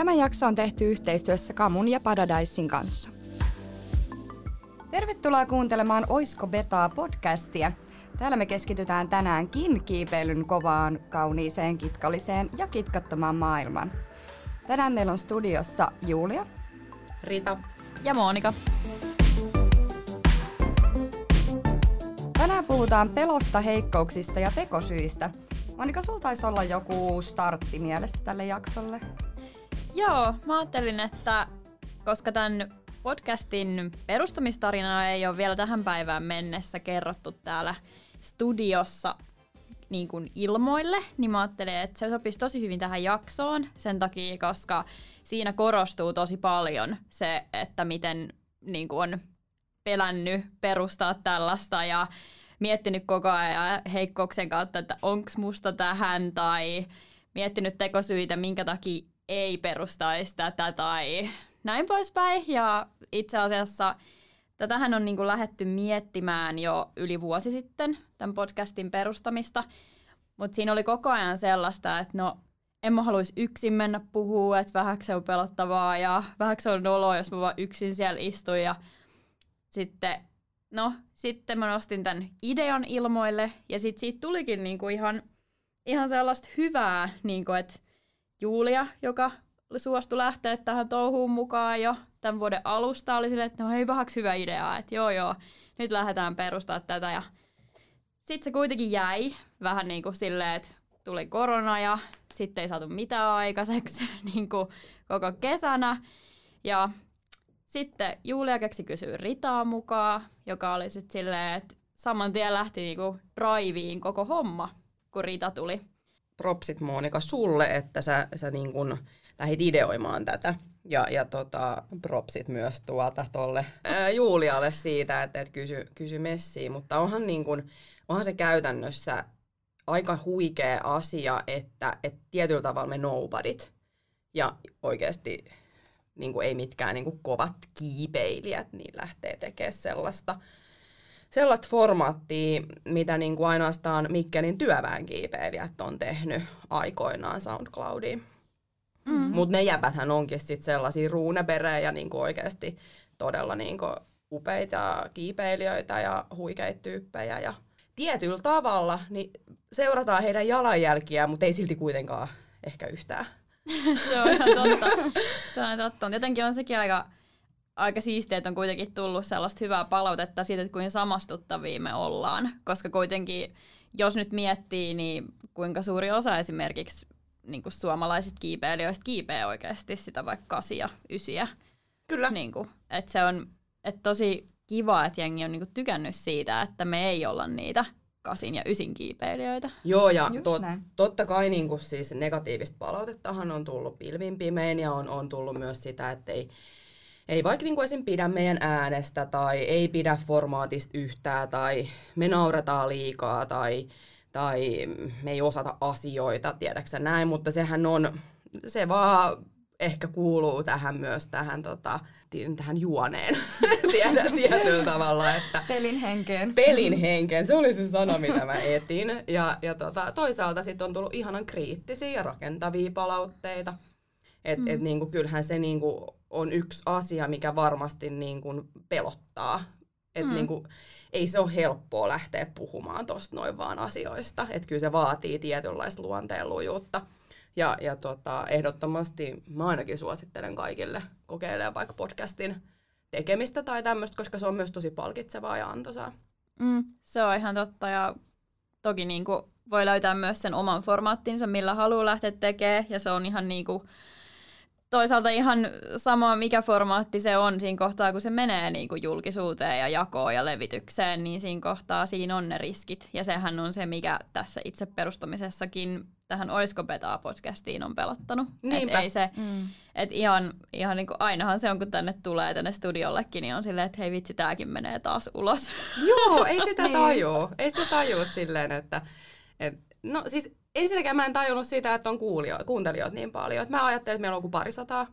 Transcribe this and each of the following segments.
Tämä jakso on tehty yhteistyössä Kamun ja Paradaisin kanssa. Tervetuloa kuuntelemaan Oisko Betaa podcastia. Täällä me keskitytään tänäänkin kiipeilyn kovaan, kauniiseen, kitkalliseen ja kitkattomaan maailmaan. Tänään meillä on studiossa Julia, Rita ja Monika. Tänään puhutaan pelosta, heikkouksista ja tekosyistä. Monika, sulla taisi olla joku startti mielessä tälle jaksolle. Joo, mä ajattelin, että koska tämän podcastin perustamistarina ei ole vielä tähän päivään mennessä kerrottu täällä studiossa niin kuin ilmoille, niin mä ajattelin, että se sopisi tosi hyvin tähän jaksoon sen takia, koska siinä korostuu tosi paljon se, että miten niin kuin on pelännyt perustaa tällaista ja miettinyt koko ajan heikkouksen kautta, että onko musta tähän tai miettinyt tekosyitä, minkä takia ei perustaisi tätä tai näin poispäin. Ja itse asiassa tätähän on niin kuin lähetty miettimään jo yli vuosi sitten, tämän podcastin perustamista. Mutta siinä oli koko ajan sellaista, että no en mä haluaisi yksin mennä puhua, että vähäksi se on pelottavaa ja vähäksi on noloa, jos mä vaan yksin siellä istun. Ja sitten, no, sitten mä nostin tämän idean ilmoille ja sitten siitä tulikin niinku ihan, ihan sellaista hyvää, niinku, että Julia, joka suostui lähteä tähän touhuun mukaan jo tämän vuoden alusta, oli silleen, että no hei, vähäksi hyvä idea, että joo joo, nyt lähdetään perustaa tätä ja sitten se kuitenkin jäi vähän niin kuin silleen, että tuli korona ja sitten ei saatu mitään aikaiseksi niin kuin koko kesänä. Ja sitten Julia keksi kysyä Ritaa mukaan, joka oli sitten silleen, että saman tien lähti niinku driveen koko homma, kun Rita tuli. Propsit Monika sulle, että sä, sä niin kun lähdit ideoimaan tätä. Ja, ja tota, propsit myös tuolta tolle ää, Julialle siitä, että et kysy, kysy messiin. Mutta onhan, niin kun, onhan se käytännössä aika huikea asia, että et tietyllä tavalla me nobodyt ja oikeasti niin ei mitkään niin kovat kiipeilijät, niin lähtee tekemään sellaista, sellaista formaattia, mitä niin kuin ainoastaan Mikkelin työväen kiipeilijät on tehnyt aikoinaan SoundCloudiin. Mm-hmm. Mutta ne jäpäthän onkin sitten sellaisia ruuneperejä niin kuin oikeasti todella niin kuin upeita kiipeilijöitä ja huikeita tyyppejä. Ja tietyllä tavalla niin seurataan heidän jalanjälkiä, mutta ei silti kuitenkaan ehkä yhtään se on ihan totta. Se on totta. Jotenkin on sekin aika, aika siistiä, että on kuitenkin tullut sellaista hyvää palautetta siitä, että kuinka samastuttavia me ollaan. Koska kuitenkin, jos nyt miettii, niin kuinka suuri osa esimerkiksi niin kuin suomalaisista kiipeilijöistä kiipeää oikeasti sitä vaikka kasia, ysiä. Kyllä. Niin kuin, että se on että tosi kiva, että jengi on niin kuin tykännyt siitä, että me ei olla niitä kasin ja ysin kiipeilijöitä. Joo, ja tot, totta kai niin kuin siis negatiivista palautettahan on tullut pilvin pimein ja on, on tullut myös sitä, että ei, ei vaikka niin kuin esim. pidä meidän äänestä tai ei pidä formaatista yhtään tai me nauretaan liikaa tai, tai me ei osata asioita, tiedäksä näin, mutta sehän on, se vaan ehkä kuuluu tähän myös tähän, tota, tähän juoneen tiedä, tietyllä tavalla. Että pelin henkeen. Pelin henkeen, se oli se sana, mitä mä etin. Ja, ja tota, toisaalta sitten on tullut ihanan kriittisiä ja rakentavia palautteita. Et, mm. et, niinku, kyllähän se niinku, on yksi asia, mikä varmasti niinku, pelottaa. Et, mm. niinku, ei se ole helppoa lähteä puhumaan tuosta noin vaan asioista. Et kyllä se vaatii tietynlaista luonteenlujuutta. Ja, ja tota, ehdottomasti mä ainakin suosittelen kaikille kokeilemaan vaikka podcastin tekemistä tai tämmöistä, koska se on myös tosi palkitsevaa ja antoisaa. Mm, se on ihan totta ja toki niin kuin voi löytää myös sen oman formaattinsa, millä haluaa lähteä tekemään ja se on ihan niin kuin toisaalta ihan sama, mikä formaatti se on siinä kohtaa, kun se menee niin kuin julkisuuteen ja jakoon ja levitykseen, niin siinä kohtaa siinä on ne riskit. Ja sehän on se, mikä tässä itse perustamisessakin tähän Oisko Betaa podcastiin on pelottanut. Niinpä. Et ei se, mm. et ihan, ihan niin kuin ainahan se on, kun tänne tulee tänne studiollekin, niin on silleen, että hei vitsi, tääkin menee taas ulos. Joo, ei sitä niin. tajua. Ei sitä tajua silleen, että... Et, no siis ensinnäkään mä en tajunnut sitä, että on kuuntelijoita niin paljon. Mä ajattelin, että meillä on kuin parisataa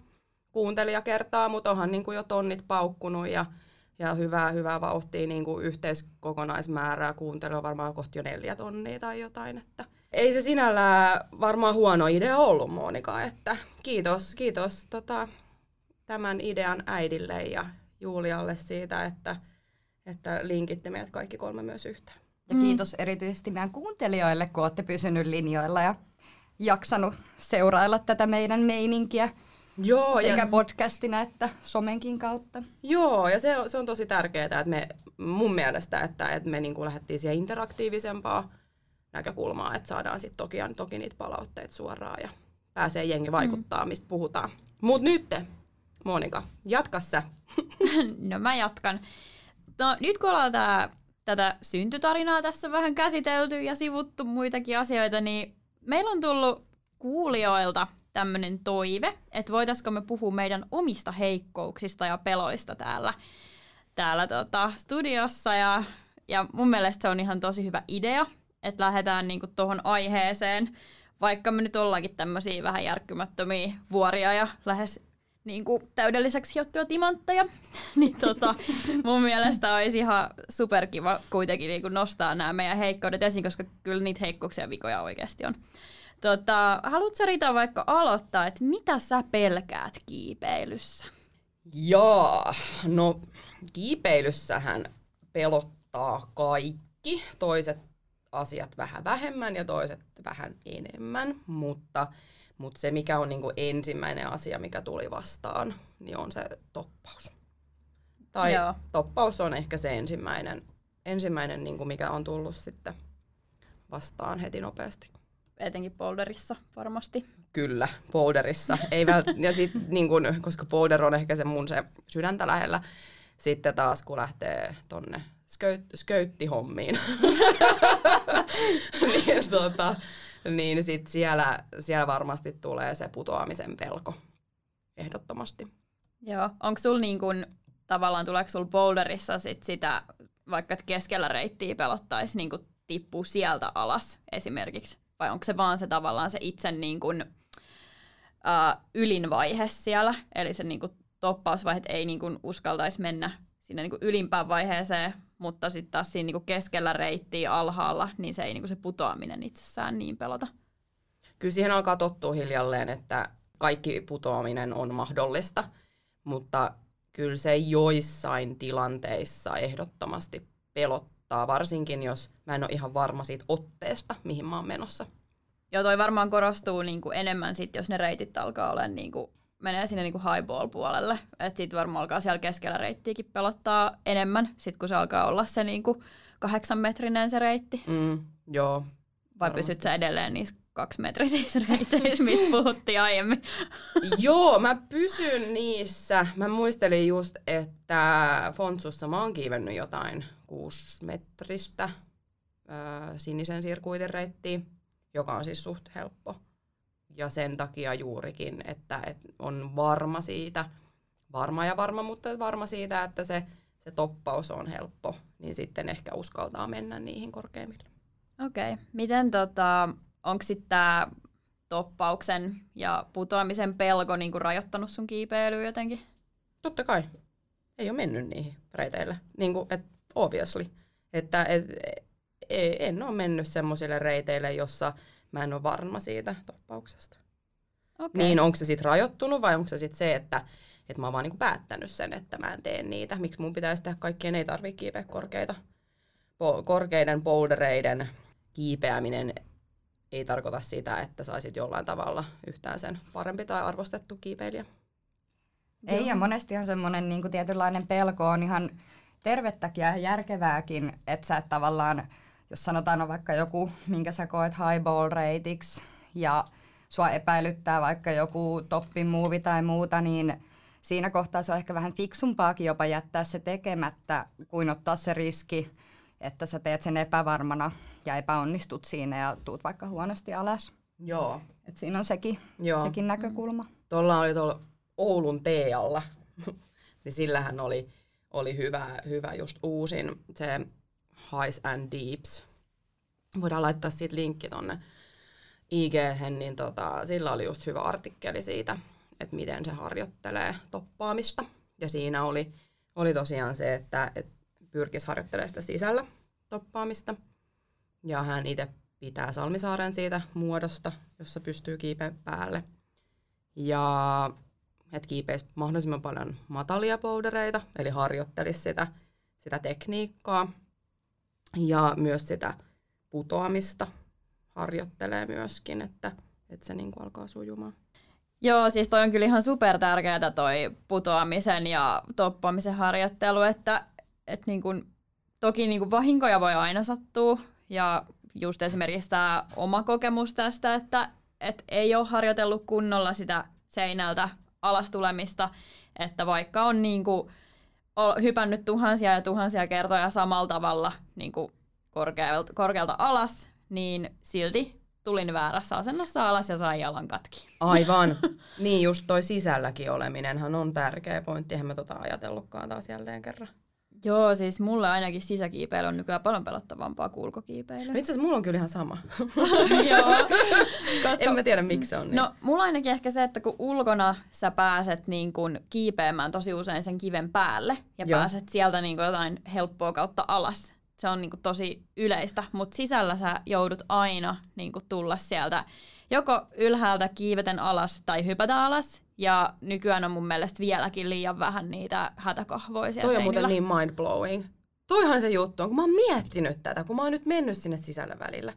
kuuntelijakertaa, mutta onhan niin kuin jo tonnit paukkunut ja, ja hyvää, hyvää vauhtia niin kuin yhteiskokonaismäärää kuuntelua varmaan kohti jo neljä tonnia tai jotain. Että, ei se sinällään varmaan huono idea ollut, Monika, että kiitos, kiitos tota, tämän idean äidille ja Julialle siitä, että, että linkitte meidät kaikki kolme myös yhteen. Ja mm. kiitos erityisesti meidän kuuntelijoille, kun olette pysynyt linjoilla ja jaksanut seurailla tätä meidän meininkiä Joo, sekä ja... podcastina että somenkin kautta. Joo, ja se on, se on tosi tärkeää, että me mun mielestä, että, että me niin lähdettiin siihen interaktiivisempaa näkökulmaa, että saadaan sitten toki, toki niitä palautteita suoraan ja pääsee jengi vaikuttaa, mm. mistä puhutaan. Mutta nyt, Monika, jatka sä. no mä jatkan. No nyt kun ollaan tää, tätä syntytarinaa tässä vähän käsitelty ja sivuttu muitakin asioita, niin meillä on tullut kuulijoilta tämmöinen toive, että voitaisiko me puhua meidän omista heikkouksista ja peloista täällä, täällä tota studiossa. Ja, ja mun mielestä se on ihan tosi hyvä idea, että lähdetään niinku tuohon aiheeseen, vaikka me nyt ollaankin tämmöisiä vähän järkkymättömiä vuoria ja lähes niin kuin täydelliseksi hiottuja timantteja, niin tota, mun mielestä olisi ihan superkiva kuitenkin niin kuin nostaa nämä meidän heikkoudet esiin, koska kyllä niitä heikkouksia ja vikoja oikeasti on. Tota, haluatko Rita vaikka aloittaa, että mitä sä pelkäät kiipeilyssä? Joo, no kiipeilyssähän pelottaa kaikki. Toiset asiat vähän vähemmän ja toiset vähän enemmän, mutta, mutta se mikä on niinku ensimmäinen asia, mikä tuli vastaan, niin on se toppaus. Tai Joo. toppaus on ehkä se ensimmäinen, ensimmäinen niinku mikä on tullut sitten vastaan heti nopeasti. Etenkin polderissa varmasti. Kyllä, polderissa. Ei vält- ja sit, niin kun, koska polder on ehkä se mun se sydäntä lähellä, sitten taas kun lähtee tonne sköt, sköyttihommiin, niin, tota, niin sit siellä, siellä varmasti tulee se putoamisen pelko ehdottomasti. Joo, onko sul niin kun, tavallaan, tuleeko sul boulderissa sit sitä, vaikka keskellä reittiä pelottaisi niin tippuu sieltä alas esimerkiksi? Vai onko se vaan se tavallaan se itse niin kun, uh, ylinvaihe siellä, eli se niin kun, toppausvaihe, ei niin kun, uskaltaisi mennä sinne niin ylimpään vaiheeseen, mutta sitten taas siinä niin keskellä reittiä alhaalla, niin se ei niin se putoaminen itsessään niin pelota. Kyllä siihen alkaa tottua hiljalleen, että kaikki putoaminen on mahdollista, mutta kyllä se joissain tilanteissa ehdottomasti pelottaa, varsinkin jos mä en ole ihan varma siitä otteesta, mihin mä oon menossa. Joo, toi varmaan korostuu niin kuin enemmän sit, jos ne reitit alkaa olla niin kuin menee sinne niinku highball-puolelle. Että sit varmaan alkaa siellä keskellä reittiäkin pelottaa enemmän, sit kun se alkaa olla se niinku kahdeksan metrinen se reitti. Mm, joo. Vai varmasti. pysyt sä edelleen niissä kaksimetrisissä reiteissä, mistä puhuttiin aiemmin? joo, mä pysyn niissä. Mä muistelin just, että Fontsussa mä oon kiivennyt jotain kuusimetristä äh, sinisen sirkuitin reittiä, joka on siis suht helppo ja sen takia juurikin, että, että on varma siitä, varma ja varma, mutta varma siitä, että se, se toppaus on helppo, niin sitten ehkä uskaltaa mennä niihin korkeimmille. Okei. Okay. Miten tota, onko sitten tämä toppauksen ja putoamisen pelko niin kuin rajoittanut sun kiipeilyä jotenkin? Totta kai. Ei ole mennyt niihin reiteille. Niin kuin, et, obviously. Että et, e, en ole mennyt semmoisille reiteille, jossa mä en ole varma siitä toppauksesta. Okay. Niin onko se sitten rajoittunut vai onko se sitten se, että, että mä oon vaan niinku päättänyt sen, että mä en tee niitä. Miksi mun pitäisi tehdä kaikkien, ei tarvitse kiipeä korkeita. Po- korkeiden bouldereiden kiipeäminen ei tarkoita sitä, että saisit jollain tavalla yhtään sen parempi tai arvostettu kiipeilijä. Ei, ja monestihan semmoinen niin tietynlainen pelko on ihan tervettäkin ja järkevääkin, että sä et tavallaan jos sanotaan on vaikka joku, minkä sä koet highball reitiksi ja sua epäilyttää vaikka joku toppimuovi tai muuta, niin siinä kohtaa se on ehkä vähän fiksumpaakin jopa jättää se tekemättä, kuin ottaa se riski, että sä teet sen epävarmana ja epäonnistut siinä ja tuut vaikka huonosti alas. Joo. Et siinä on sekin, Joo. sekin näkökulma. Tuolla oli tuolla Oulun Tealla, niin sillähän oli, oli hyvä, hyvä just uusin se Highs and Deeps. Voidaan laittaa siitä linkki tonne ig niin tota, sillä oli just hyvä artikkeli siitä, että miten se harjoittelee toppaamista. Ja siinä oli, oli tosiaan se, että et pyrkisi harjoittelemaan sitä sisällä toppaamista. Ja hän itse pitää Salmisaaren siitä muodosta, jossa pystyy kiipeä päälle. Ja että kiipeisi mahdollisimman paljon matalia poudereita, eli harjoittelisi sitä, sitä tekniikkaa. Ja myös sitä putoamista harjoittelee myöskin, että, että se niin kuin alkaa sujumaan. Joo, siis toi on kyllä ihan super tärkeää toi putoamisen ja toppamisen harjoittelu, että et niin kun, toki niin kun vahinkoja voi aina sattua ja just esimerkiksi tämä oma kokemus tästä, että et ei ole harjoitellut kunnolla sitä seinältä alastulemista, että vaikka on niin kuin hypännyt tuhansia ja tuhansia kertoja samalla tavalla niin kuin korkealta, korkealta alas, niin silti tulin väärässä asennossa alas ja sain jalan katki. Aivan. niin just toi sisälläkin oleminenhan on tärkeä pointti. Eihän mä tota ajatellutkaan taas jälleen kerran. Joo, siis mulle ainakin sisäkiipeily on nykyään paljon pelottavampaa kuin ulkokiipeily. No itse asiassa mulla on kyllä ihan sama. Joo. Koska, en mä tiedä miksi se on niin. No mulla ainakin ehkä se, että kun ulkona sä pääset niin kun kiipeämään tosi usein sen kiven päälle ja Joo. pääset sieltä niin jotain helppoa kautta alas. Se on niin tosi yleistä, mutta sisällä sä joudut aina niin tulla sieltä joko ylhäältä kiiveten alas tai hypätä alas ja nykyään on mun mielestä vieläkin liian vähän niitä hätäkahvoisia Toi on seinillä. muuten niin mind-blowing. Toihan se juttu on, kun mä oon miettinyt tätä, kun mä oon nyt mennyt sinne sisällä välillä.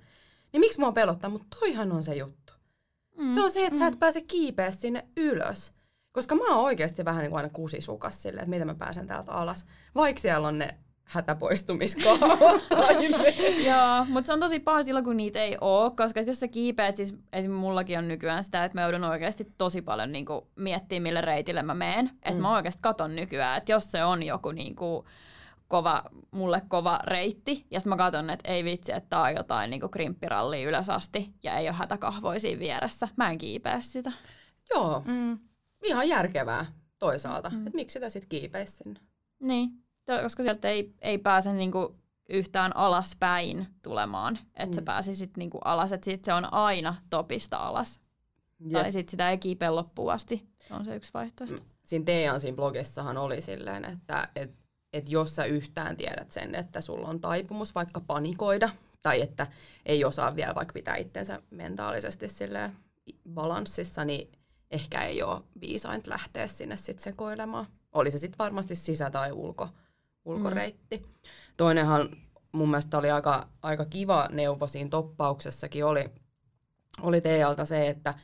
Niin miksi mä oon pelottaa, mutta toihan on se juttu. Mm. Se on se, että mm. sä et pääse kiipeä sinne ylös. Koska mä oon oikeasti vähän niin kuin aina kusisukas silleen, että miten mä pääsen täältä alas. Vaikka siellä on ne. Joo, mutta se on tosi paha silloin, kun niitä ei ole, koska jos sä kiipeät, siis esimerkiksi mullakin on nykyään sitä, että mä joudun oikeasti tosi paljon niin kuin, miettimään, mille reitille mä meen. Että mm. mä oikeasti katon nykyään, että jos se on joku niin kuin, kova, mulle kova reitti, ja sitten mä katson, että ei vitsi, että tää on jotain niin krimppirallia ylös asti, ja ei ole hätäkahvoisia vieressä. Mä en kiipeä sitä. Joo, mm. ihan järkevää toisaalta, mm. että miksi sitä sitten kiipeisi sinne. Niin koska sieltä ei, ei pääse niinku yhtään alaspäin tulemaan, että mm. sä pääsisit niinku alas, että sit se on aina topista alas. Jep. Tai sitten sitä ei kiipeä loppuun asti. Se on se yksi vaihtoehto. Mm. Siinä Dean siinä blogissahan oli silleen, että et, et jos sä yhtään tiedät sen, että sulla on taipumus vaikka panikoida, tai että ei osaa vielä vaikka pitää itsensä mentaalisesti silleen balanssissa, niin ehkä ei ole viisainta lähteä sinne sitten sekoilemaan. Oli se sitten varmasti sisä- tai ulko, ulkoreitti. Mm. Toinenhan mun mielestä oli aika, aika kiva neuvo siinä toppauksessakin oli, oli Tealta se, että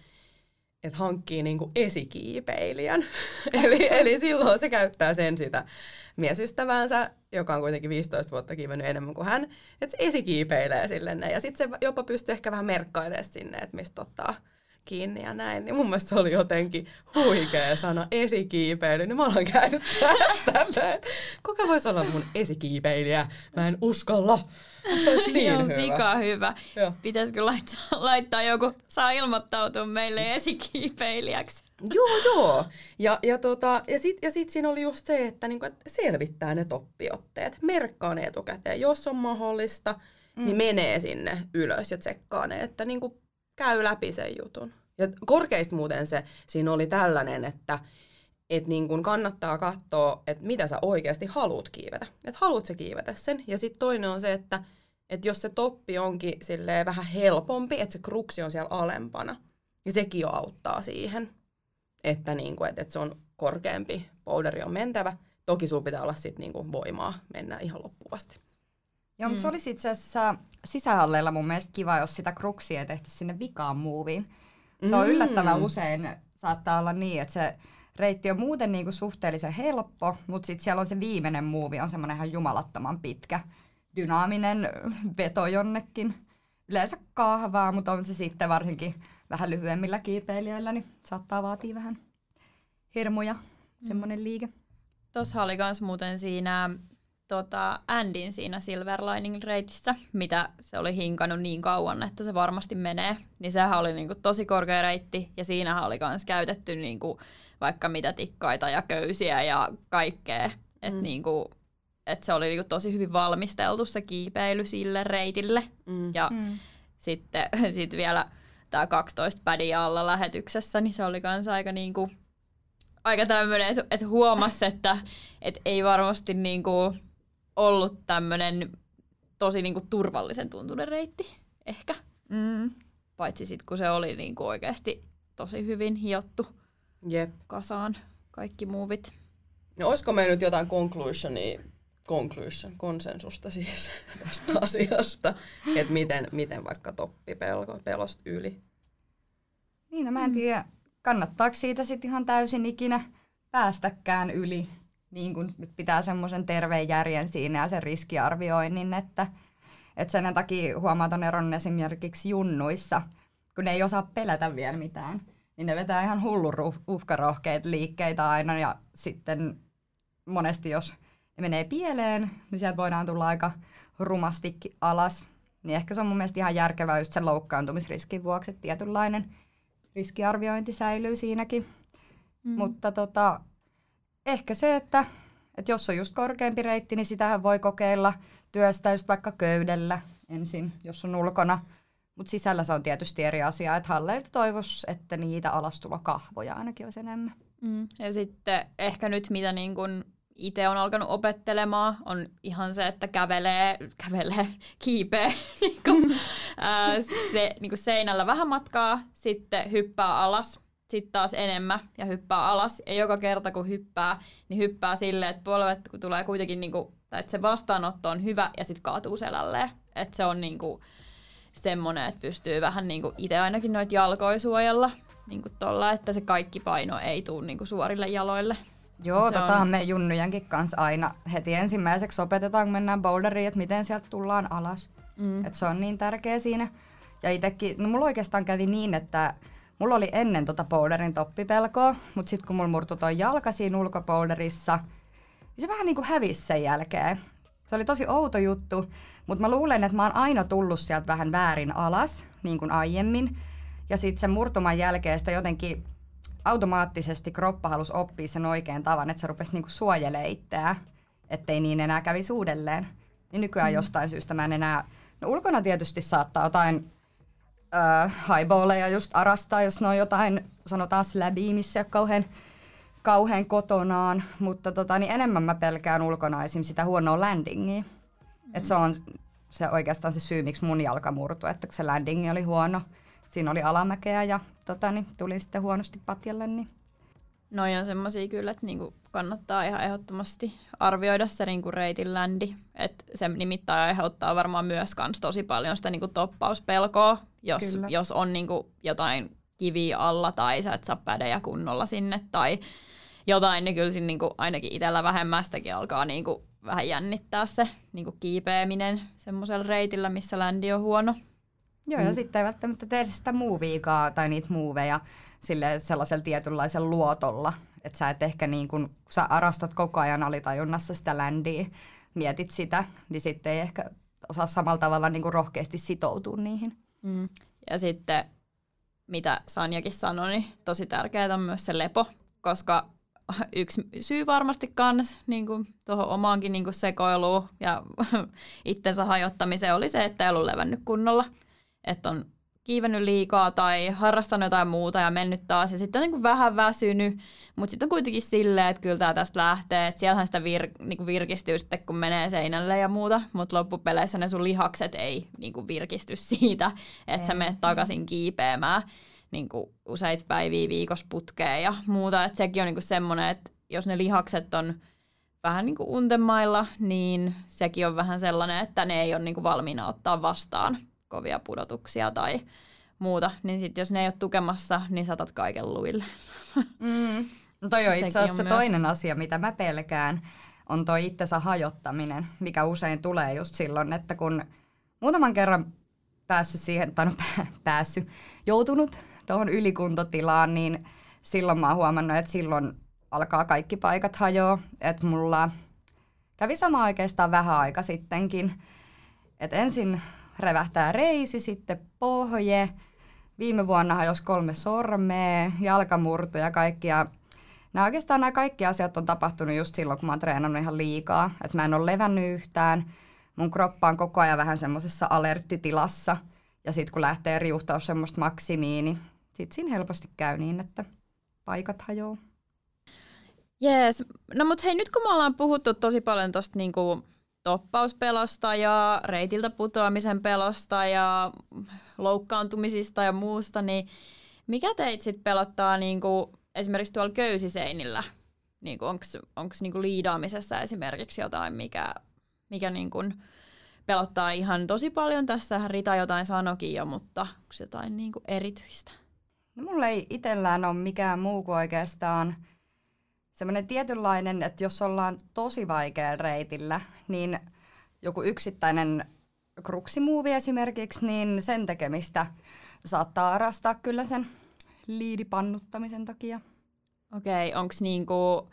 et hankkii niinku esikiipeilijän. eli, eli silloin se käyttää sen sitä miesystäväänsä, joka on kuitenkin 15 vuotta kiivennyt enemmän kuin hän, että se esikiipeilee sille Ja sitten se jopa pystyy ehkä vähän merkkailemaan sinne, että mistä ottaa kiinni ja näin, niin mun mielestä se oli jotenkin huikea sana esikiipeily, niin mä alan käyttää tällä. Kuka voisi olla mun esikiipeilijä? Mä en uskalla. Se olisi niin Joo, hyvä. sika hyvä. Joo. Pitäisikö laittaa, laittaa joku, saa ilmoittautua meille esikiipeilijäksi. Joo, joo. Ja, ja, tota, ja sitten ja sit siinä oli just se, että niinku, et selvittää ne toppiotteet, merkkaa ne etukäteen. Jos on mahdollista, niin mm. niin menee sinne ylös ja tsekkaa ne, että niinku käy läpi sen jutun. Ja korkeista muuten se siinä oli tällainen, että et niin kun kannattaa katsoa, että mitä sä oikeasti haluat kiivetä. Että haluat sä kiivetä sen. Ja sitten toinen on se, että et jos se toppi onkin vähän helpompi, että se kruksi on siellä alempana, niin sekin jo auttaa siihen, että niin kun, et, et se on korkeampi, powderi on mentävä. Toki sulla pitää olla sit niin voimaa mennä ihan loppuvasti. Joo, mutta mm. se olisi itse asiassa sisähalleilla mun mielestä kiva, jos sitä kruksia tehty sinne vikaan muuviin. Se on mm. yllättävän usein, saattaa olla niin, että se reitti on muuten niinku suhteellisen helppo, mutta sitten siellä on se viimeinen muuvi, on semmoinen ihan jumalattoman pitkä, dynaaminen veto jonnekin. Yleensä kahvaa, mutta on se sitten varsinkin vähän lyhyemmillä kiipeilijöillä, niin saattaa vaatia vähän hirmuja, semmoinen liike. Tuossa oli myös muuten siinä tota, Andin siinä Silver Lining reitissä, mitä se oli hinkannut niin kauan, että se varmasti menee. Niin sehän oli niinku tosi korkea reitti ja siinähän oli myös käytetty niinku vaikka mitä tikkaita ja köysiä ja kaikkea. Että mm. niinku, et se oli niinku tosi hyvin valmisteltu se kiipeily sille reitille. Mm. Ja mm. sitten sit vielä tämä 12 pädiä alla lähetyksessä, niin se oli myös aika niinku, aika tämmöinen, että et huomasi, että et ei varmasti niinku ollut tämmöinen tosi niinku turvallisen tuntunen reitti, ehkä. Mm. Paitsi sitten kun se oli niinku oikeasti tosi hyvin hiottu Jep. kasaan kaikki muuvit. No olisiko meillä nyt jotain conclusionia, conclusion, konsensusta siis tästä asiasta, että miten, miten vaikka toppi pelko, pelosta yli? Niin, no mä en tiedä, kannattaako siitä sitten ihan täysin ikinä päästäkään yli, niin kuin nyt pitää semmoisen terveen järjen siinä ja sen riskiarvioinnin, että, että sen takia huomaton eron esimerkiksi junnuissa, kun ne ei osaa pelätä vielä mitään, niin ne vetää ihan hullu uhkarohkeita liikkeitä aina ja sitten monesti jos ne menee pieleen, niin sieltä voidaan tulla aika rumastikin alas. Niin ehkä se on mun mielestä ihan järkevää just sen loukkaantumisriskin vuoksi, että tietynlainen riskiarviointi säilyy siinäkin. Mm. Mutta tota, ehkä se, että, että jos on just korkeampi reitti, niin sitähän voi kokeilla työstä just vaikka köydellä ensin, jos on ulkona. Mutta sisällä se on tietysti eri asia, että halleilta toivoisi, että niitä alastulokahvoja ainakin olisi enemmän. Mm. Ja sitten ehkä nyt mitä niin kun itse on alkanut opettelemaan, on ihan se, että kävelee, kävelee kiipeä niin kuin, ää, se, niin kuin seinällä vähän matkaa, sitten hyppää alas, sitten taas enemmän ja hyppää alas. Ja joka kerta kun hyppää, niin hyppää silleen, että polvet kun tulee kuitenkin, niin kuin, tai että se vastaanotto on hyvä ja sitten kaatuu selälleen. Että se on niin kuin, semmoinen, että pystyy vähän niin kuin itse ainakin noita jalkoja suojella niin kuin tolla, että se kaikki paino ei tule niin kuin suorille jaloille. Joo, tota on... me junnujenkin kanssa aina heti ensimmäiseksi opetetaan, kun mennään boulderiin, että miten sieltä tullaan alas. Mm. Et se on niin tärkeä siinä. Ja itekin, no mulla oikeastaan kävi niin, että mulla oli ennen tota boulderin toppipelkoa, mutta sitten kun mulla murtui toi jalka siinä ulkoboulderissa, niin se vähän niin kuin hävisi sen jälkeen. Se oli tosi outo juttu, mutta mä luulen, että mä oon aina tullut sieltä vähän väärin alas, niin kuin aiemmin. Ja sitten sen murtuman jälkeen sitä jotenkin automaattisesti kroppa halusi oppia sen oikean tavan, että se rupesi niinku suojelemaan itseään, ettei niin enää kävisi uudelleen. Niin nykyään mm. jostain syystä mä en enää... No ulkona tietysti saattaa jotain äh, highballeja just arastaa, jos ne on jotain, sanotaan slabia, missä ei kauhean, kauhean kotonaan, mutta tota, niin enemmän mä pelkään ulkona esim. sitä huonoa landingia. Mm. Et se on se oikeastaan se syy, miksi mun jalka murtui, että kun se landingi oli huono, siinä oli alamäkeä ja tota, niin tulin sitten huonosti patjalle. Niin. Noi on semmoisia kyllä, että niinku kannattaa ihan ehdottomasti arvioida se niinku reitin ländi. Et se nimittäin aiheuttaa varmaan myös kans tosi paljon sitä niinku toppauspelkoa, jos, jos on niinku jotain kiviä alla tai sä et saa pädejä kunnolla sinne tai jotain, niin kyllä siinä niinku ainakin itsellä vähemmästäkin alkaa niinku vähän jännittää se niinku kiipeäminen semmoisella reitillä, missä ländi on huono. Joo, ja mm. sitten ei välttämättä tee sitä muuviikaa tai niitä muuveja sille sellaisella tietynlaisella luotolla. Että sä et ehkä niin kun, kun sä arastat koko ajan alitajunnassa sitä ländiä, mietit sitä, niin sitten ei ehkä osaa samalla tavalla niin rohkeasti sitoutua niihin. Mm. Ja sitten, mitä Sanjakin sanoi, niin tosi tärkeää on myös se lepo, koska yksi syy varmasti kans niin tuohon omaankin niin sekoiluun ja itsensä hajottamiseen oli se, että ei ollut levännyt kunnolla että on kiivennyt liikaa tai harrastanut jotain muuta ja mennyt taas. Ja sitten on niin vähän väsynyt, mutta sitten on kuitenkin silleen, että kyllä tämä tästä lähtee, että siellähän sitä vir- niin virkistyy sitten kun menee seinälle ja muuta, mutta loppupeleissä ne sun lihakset ei niin virkisty siitä, että sä menet takaisin kiipeämään niin useita päiviä viikossa putkeen ja muuta, että sekin on niin semmoinen, että jos ne lihakset on vähän niin kuin untemailla, niin sekin on vähän sellainen, että ne ei ole niin kuin valmiina ottaa vastaan kovia pudotuksia tai muuta, niin sitten jos ne ei ole tukemassa, niin saatat kaiken luille. Mm. No toi on itse asiassa on toinen myös... asia, mitä mä pelkään, on toi itsensä hajottaminen, mikä usein tulee just silloin, että kun muutaman kerran päässyt siihen, tai no päässyt, joutunut tuohon ylikuntotilaan, niin silloin mä oon huomannut, että silloin alkaa kaikki paikat hajoa. Että mulla kävi sama oikeastaan vähän aika sittenkin. Että ensin revähtää reisi, sitten pohje. Viime vuonna hajosi kolme sormea, jalkamurto ja kaikkia. Nämä oikeastaan nämä kaikki asiat on tapahtunut just silloin, kun mä oon treenannut ihan liikaa. Että mä en ole levännyt yhtään. Mun kroppa on koko ajan vähän semmoisessa alerttitilassa. Ja sitten kun lähtee riuhtaus semmoista maksimiin, niin sitten siinä helposti käy niin, että paikat hajoaa. Jees. No mut hei, nyt kun me ollaan puhuttu tosi paljon tosta niinku toppauspelosta ja reitiltä putoamisen pelosta ja loukkaantumisista ja muusta, niin mikä teit sitten pelottaa niinku, esimerkiksi tuolla köysiseinillä? Niinku, Onko niinku liidaamisessa esimerkiksi jotain, mikä, mikä niinku pelottaa ihan tosi paljon? Tässä Rita jotain sanokin jo, mutta onko jotain niinku erityistä? No mulla ei itsellään ole mikään muu kuin oikeastaan semmoinen tietynlainen, että jos ollaan tosi vaikealla reitillä, niin joku yksittäinen kruksimuuvi esimerkiksi, niin sen tekemistä saattaa arastaa kyllä sen liidipannuttamisen takia. Okei, onko niinku,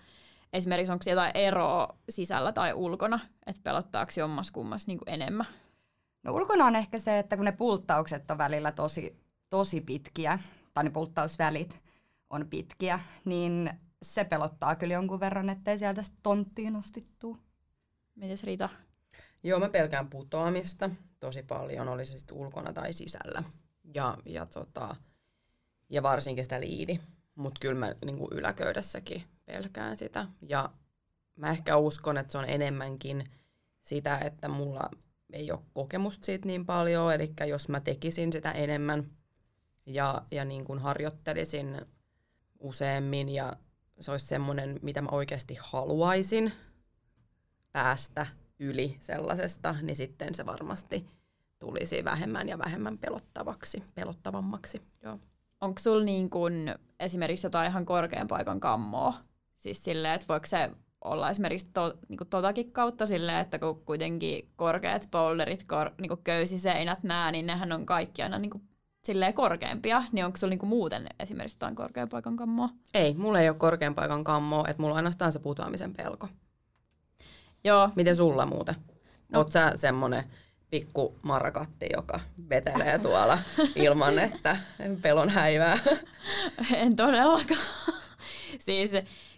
esimerkiksi onko jotain eroa sisällä tai ulkona, että pelottaako jommas kummas niinku enemmän? No ulkona on ehkä se, että kun ne pulttaukset on välillä tosi, tosi pitkiä, tai ne pulttausvälit on pitkiä, niin se pelottaa kyllä jonkun verran, ettei sieltä tonttiin asti tuu. Mites Rita? Joo, mä pelkään putoamista tosi paljon, oli se sitten ulkona tai sisällä. Ja, ja, tota, ja varsinkin sitä liidi. Mutta kyllä mä niin yläköydessäkin pelkään sitä. Ja mä ehkä uskon, että se on enemmänkin sitä, että mulla ei ole kokemusta siitä niin paljon. Eli jos mä tekisin sitä enemmän ja, ja niin kuin harjoittelisin useammin ja se olisi semmoinen, mitä mä oikeasti haluaisin päästä yli sellaisesta, niin sitten se varmasti tulisi vähemmän ja vähemmän pelottavaksi, pelottavammaksi. Joo. Onko sulla niin kun esimerkiksi jotain ihan korkean paikan kammoa? Siis silleen, että voiko se olla esimerkiksi to, niin totakin kautta silleen, että kun kuitenkin korkeat boulderit, kor, niin köysiseinät, nää, niin nehän on kaikki aina niin silleen korkeampia, niin onko sulla niinku muuten esimerkiksi jotain korkean paikan kammoa? Ei, mulla ei ole korkean paikan kammoa, että mulla on ainoastaan se putoamisen pelko. Joo. Miten sulla muuten? No. Oot sä semmonen pikku marakatti, joka vetelee tuolla ilman, että pelon häivää? En todellakaan. siis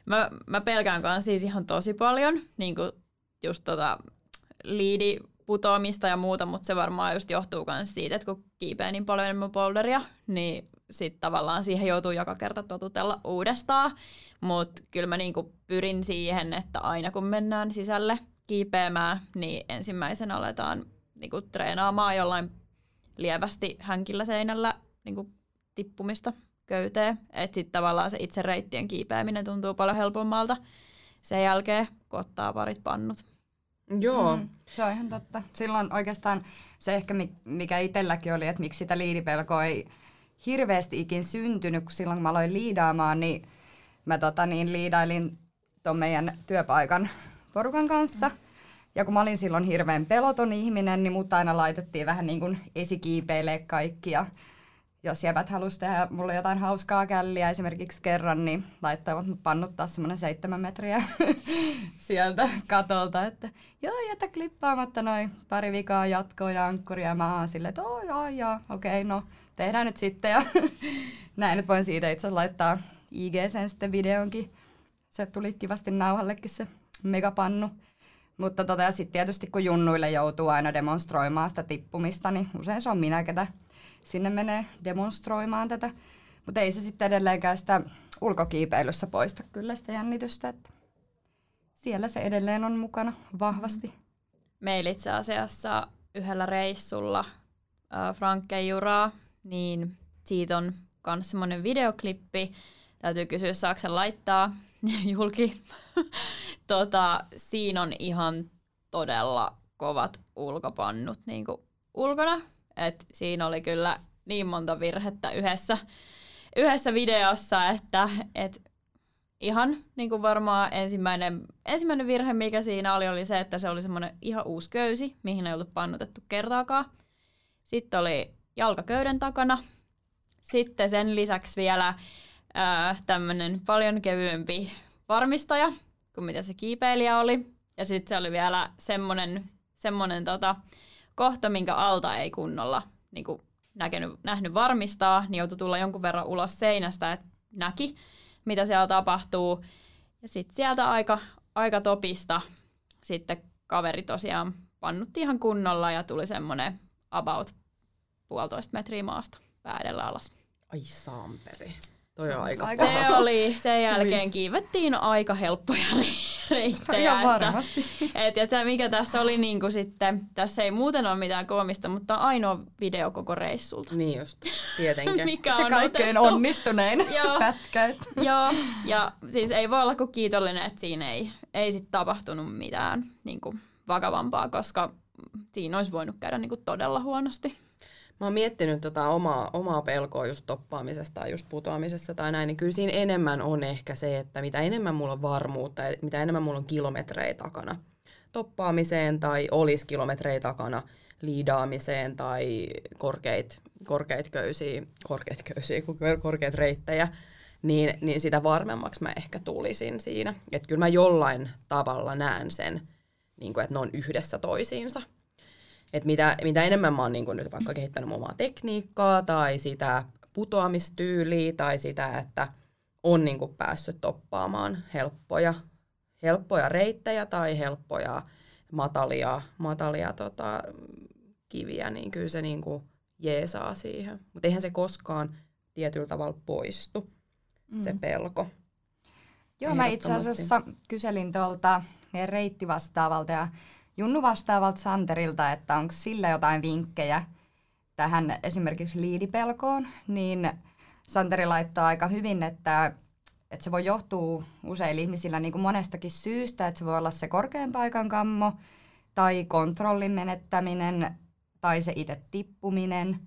mä, mä pelkään kanssa siis ihan tosi paljon, niin kuin just tota liidi putoamista ja muuta, mutta se varmaan just johtuu myös siitä, että kun kiipeää niin paljon enemmän boulderia, niin sitten tavallaan siihen joutuu joka kerta totutella uudestaan. Mutta kyllä mä niinku pyrin siihen, että aina kun mennään sisälle kiipeämään, niin ensimmäisenä aletaan niinku treenaamaan jollain lievästi hänkillä seinällä niinku tippumista köyteen. Että sitten tavallaan se itse reittien kiipeäminen tuntuu paljon helpommalta sen jälkeen, kun ottaa parit pannut. Joo. Mm, se on ihan totta. Silloin oikeastaan se ehkä, mikä itselläkin oli, että miksi sitä liidipelkoa ei hirveästi ikin syntynyt, kun silloin kun mä aloin liidaamaan, niin mä tota, niin, liidailin tuon meidän työpaikan porukan kanssa. Ja kun mä olin silloin hirveän peloton ihminen, niin mut aina laitettiin vähän niin kuin esikiipeilee kaikki. Ja jos jäbät halusi tehdä mulle jotain hauskaa källiä esimerkiksi kerran, niin laittavat mut pannuttaa semmoinen seitsemän metriä sieltä katolta, että joo, jätä klippaamatta noin pari vikaa jatkoa ja ankkuria. Mä oon silleen, että oo, joo, joo, okei, no tehdään nyt sitten. Ja näin nyt voin siitä itse laittaa sen sitten videonkin. Se tuli kivasti nauhallekin se megapannu. Mutta tota, sitten tietysti kun junnuille joutuu aina demonstroimaan sitä tippumista, niin usein se on minä, ketä sinne menee demonstroimaan tätä. Mutta ei se sitten edelleenkään sitä ulkokiipeilyssä poista kyllä sitä jännitystä, että siellä se edelleen on mukana vahvasti. Meillä itse asiassa yhdellä reissulla äh, Frankke Juraa, niin siitä on myös semmoinen videoklippi. Täytyy kysyä, saako sen laittaa julki. tota, siinä on ihan todella kovat ulkopannut niin ulkona. Et siinä oli kyllä niin monta virhettä yhdessä, yhdessä videossa, että et ihan niin kuin varmaan ensimmäinen, ensimmäinen virhe, mikä siinä oli, oli se, että se oli semmoinen ihan uusi köysi, mihin ei ollut pannutettu kertaakaan. Sitten oli jalkaköyden takana. Sitten sen lisäksi vielä tämmöinen paljon kevyempi varmistaja kuin mitä se kiipeilijä oli. Ja sitten se oli vielä semmoinen, semmoinen tota, kohta, minkä alta ei kunnolla niin kuin näkenyt, nähnyt varmistaa, niin joutui tulla jonkun verran ulos seinästä, että näki, mitä siellä tapahtuu. Ja sitten sieltä aika, aika topista sitten kaveri tosiaan pannutti ihan kunnolla ja tuli semmoinen about puolitoista metriä maasta päädellä alas. Ai samperi. Toi on aika Se oli, sen jälkeen kiivettiin aika helppoja reittejä. Ihan että- varmasti. Et, ja tämä, mikä tässä oli niin kuin sitten, tässä ei muuten ole mitään koomista, mutta ainoa video koko reissulta. Niin just, tietenkin. Mikä Se on kaikkein otettu. onnistunein Joo. pätkä. Joo, ja siis ei voi olla kuin kiitollinen, että siinä ei, ei sit tapahtunut mitään niin kuin vakavampaa, koska siinä olisi voinut käydä niin kuin todella huonosti. Mä oon miettinyt tota omaa, omaa pelkoa just toppaamisesta tai just putoamisesta tai näin, niin kyllä siinä enemmän on ehkä se, että mitä enemmän mulla on varmuutta ja mitä enemmän mulla on kilometrejä takana toppaamiseen tai olisi kilometrejä takana liidaamiseen tai korkeit, korkeit köysiä, korkeit köysiä, kun korkeat reittejä, niin, niin sitä varmemmaksi mä ehkä tulisin siinä. Että kyllä mä jollain tavalla näen sen, niin kuin, että ne on yhdessä toisiinsa. Et mitä, mitä enemmän mä oon niin nyt vaikka kehittänyt omaa tekniikkaa tai sitä putoamistyyliä tai sitä, että on niin kuin päässyt toppaamaan helppoja, helppoja reittejä tai helppoja matalia, matalia tota, kiviä, niin kyllä se niin kuin jeesaa siihen. Mutta eihän se koskaan tietyllä tavalla poistu, mm. se pelko. Joo, mä itse asiassa kyselin tuolta meidän reittivastaavalta ja Junnu vastaavalta Santerilta, että onko sillä jotain vinkkejä tähän esimerkiksi liidipelkoon, niin Santeri laittaa aika hyvin, että, että se voi johtua useilla ihmisillä niin kuin monestakin syystä, että se voi olla se korkean paikan kammo tai kontrollin menettäminen tai se itse tippuminen.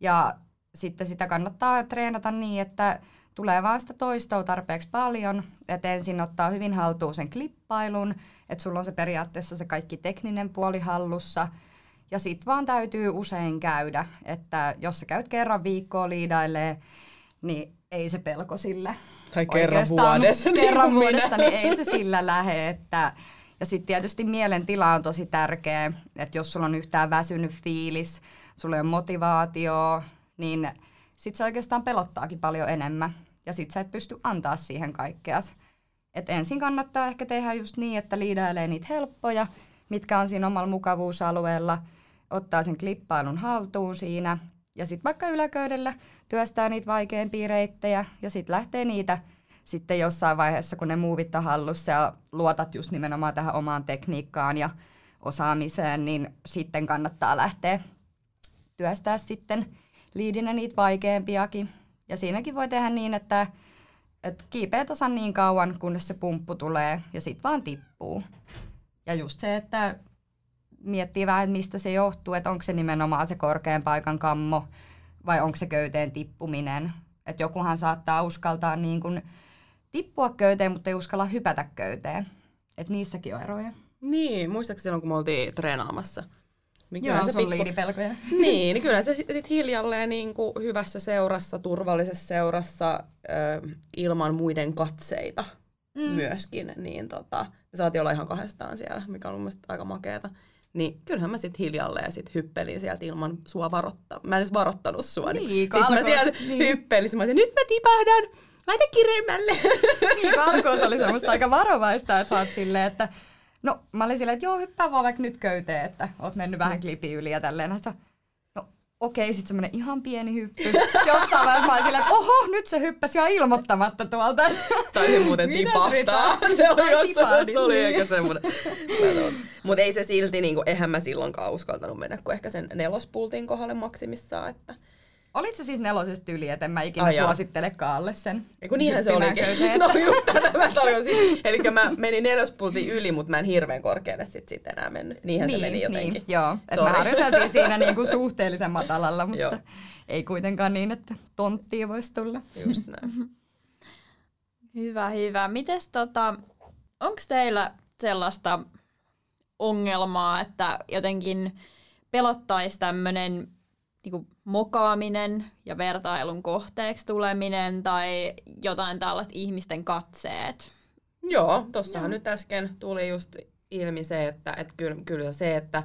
Ja sitten sitä kannattaa treenata niin, että tulee vaan sitä toistoa tarpeeksi paljon, että ensin ottaa hyvin haltuun sen klippailun, että sulla on se periaatteessa se kaikki tekninen puoli hallussa, ja sit vaan täytyy usein käydä, että jos sä käyt kerran viikkoa liidailee, niin ei se pelko sillä Tai kerran oikeastaan vuodessa. kerran niin kuin minä. vuodessa, niin ei se sillä lähe. Että, ja sitten tietysti mielentila on tosi tärkeä, että jos sulla on yhtään väsynyt fiilis, sulla ei ole motivaatio, niin sitten se oikeastaan pelottaakin paljon enemmän. Ja sitten sä et pysty antaa siihen kaikkeas. Et ensin kannattaa ehkä tehdä just niin, että liidailee niitä helppoja, mitkä on siinä omalla mukavuusalueella, ottaa sen klippailun haltuun siinä, ja sitten vaikka yläköydellä työstää niitä vaikeampia reittejä, ja sitten lähtee niitä sitten jossain vaiheessa, kun ne muuvit on hallussa ja luotat just nimenomaan tähän omaan tekniikkaan ja osaamiseen, niin sitten kannattaa lähteä työstää sitten liidinä niitä vaikeampiakin. Ja siinäkin voi tehdä niin, että, että kiipeä tasan niin kauan, kunnes se pumppu tulee ja sitten vaan tippuu. Ja just se, että miettii vähän, että mistä se johtuu, että onko se nimenomaan se korkean paikan kammo vai onko se köyteen tippuminen. Että jokuhan saattaa uskaltaa niin kuin tippua köyteen, mutta ei uskalla hypätä köyteen. Että niissäkin on eroja. Niin, muistaakseni silloin, kun me oltiin treenaamassa. Niin Joo, se pikku- liidipelkoja. niin, niin kyllä se sitten sit hiljalleen niin kuin hyvässä seurassa, turvallisessa seurassa, ö, ilman muiden katseita mm. myöskin, niin tota, me saatiin olla ihan kahdestaan siellä, mikä on mun mielestä aika makeeta. Niin kyllähän mä sitten hiljalleen sit hyppelin sieltä ilman sua varoittaa. Mä en edes varoittanut sua. Niin, Niin, sitten mä siellä niin. hyppelin. Mä olin, nyt mä tipahdan. Laita kireemmälle. niin, alkuun se oli semmoista aika varovaista, että sä oot silleen, että no mä olin silleen, että joo, hyppää vaan vaikka nyt köyteen, että oot mennyt vähän klipi yli ja tälleen. Sitten, no okei, sitten semmoinen ihan pieni hyppy. Jossain vaiheessa mä olin silleen, että oho, nyt se hyppäsi ihan ilmoittamatta tuolta. Tai se muuten tipahtaa. Se oli jossain, se oli ehkä semmoinen. Mutta ei se silti, niinku, eihän mä silloinkaan uskaltanut mennä kuin ehkä sen nelospultin kohdalle maksimissaan. Että. Olit se siis nelosesta yli, että en mä ikinä Ai suosittele Kaalle sen. Eiku niinhän se olikin. No just tätä mä tarjosin. Eli mä menin nelospultin yli, mutta mä en hirveän korkealle sit, sit enää mennyt. Niinhän se meni jotenkin. Niin, joo. Et me harjoiteltiin siinä niinku suhteellisen matalalla, mutta Joo. ei kuitenkaan niin, että tonttia voisi tulla. Just näin. Hyvä, hyvä. Mites tota, onko teillä sellaista ongelmaa, että jotenkin pelottaisi tämmöinen niinku mokaaminen ja vertailun kohteeksi tuleminen tai jotain tällaista ihmisten katseet? Joo, tossahan nyt äsken tuli just ilmi se, että et kyllä, kyllä se, että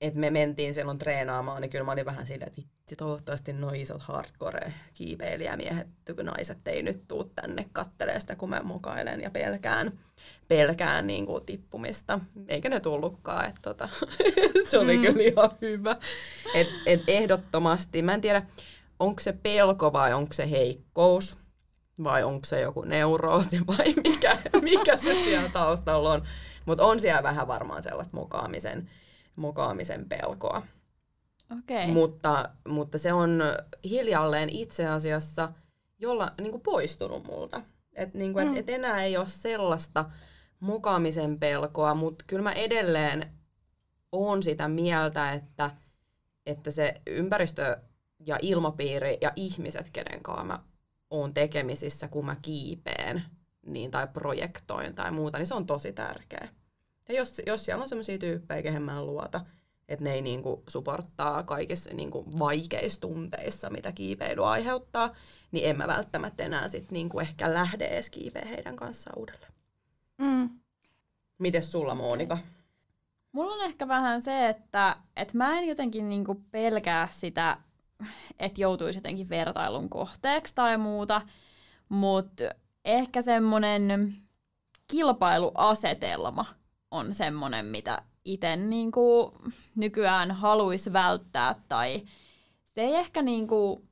et me mentiin silloin treenaamaan, niin kyllä mä olin vähän silleen, että toivottavasti nuo isot hardcore kiipeilijämiehet, kun naiset ei nyt tuu tänne kattelee sitä, kun mä mokailen ja pelkään, pelkään niin kuin tippumista. Eikä ne tullutkaan, että tota, se oli mm. kyllä ihan hyvä. Et, et ehdottomasti, mä en tiedä, onko se pelko vai onko se heikkous, vai onko se joku neuroosi vai mikä, mikä se siellä taustalla on. Mutta on siellä vähän varmaan sellaista mokaamisen, mokaamisen pelkoa. Okay. Mutta, mutta se on hiljalleen itse asiassa jolla, niin kuin poistunut multa. Et, niin kuin, mm. et, et enää ei ole sellaista mokaamisen pelkoa, mutta kyllä mä edelleen oon sitä mieltä, että, että se ympäristö ja ilmapiiri ja ihmiset, kenen kanssa mä oon tekemisissä, kun mä kiipeen niin, tai projektoin tai muuta, niin se on tosi tärkeä. Ja jos, jos siellä on sellaisia tyyppejä, kehen mä en luota, että ne ei niinku supporttaa kaikissa niinku vaikeissa tunteissa, mitä kiipeily aiheuttaa, niin en mä välttämättä enää sit niinku ehkä lähde edes kiipeä heidän kanssaan uudelleen. Mm. Mites sulla, Monika? Mulla on ehkä vähän se, että, että mä en jotenkin niinku pelkää sitä, että joutuisi jotenkin vertailun kohteeksi tai muuta, mutta ehkä semmoinen kilpailuasetelma on semmoinen, mitä itse niinku nykyään haluaisi välttää tai se ei ehkä niinku,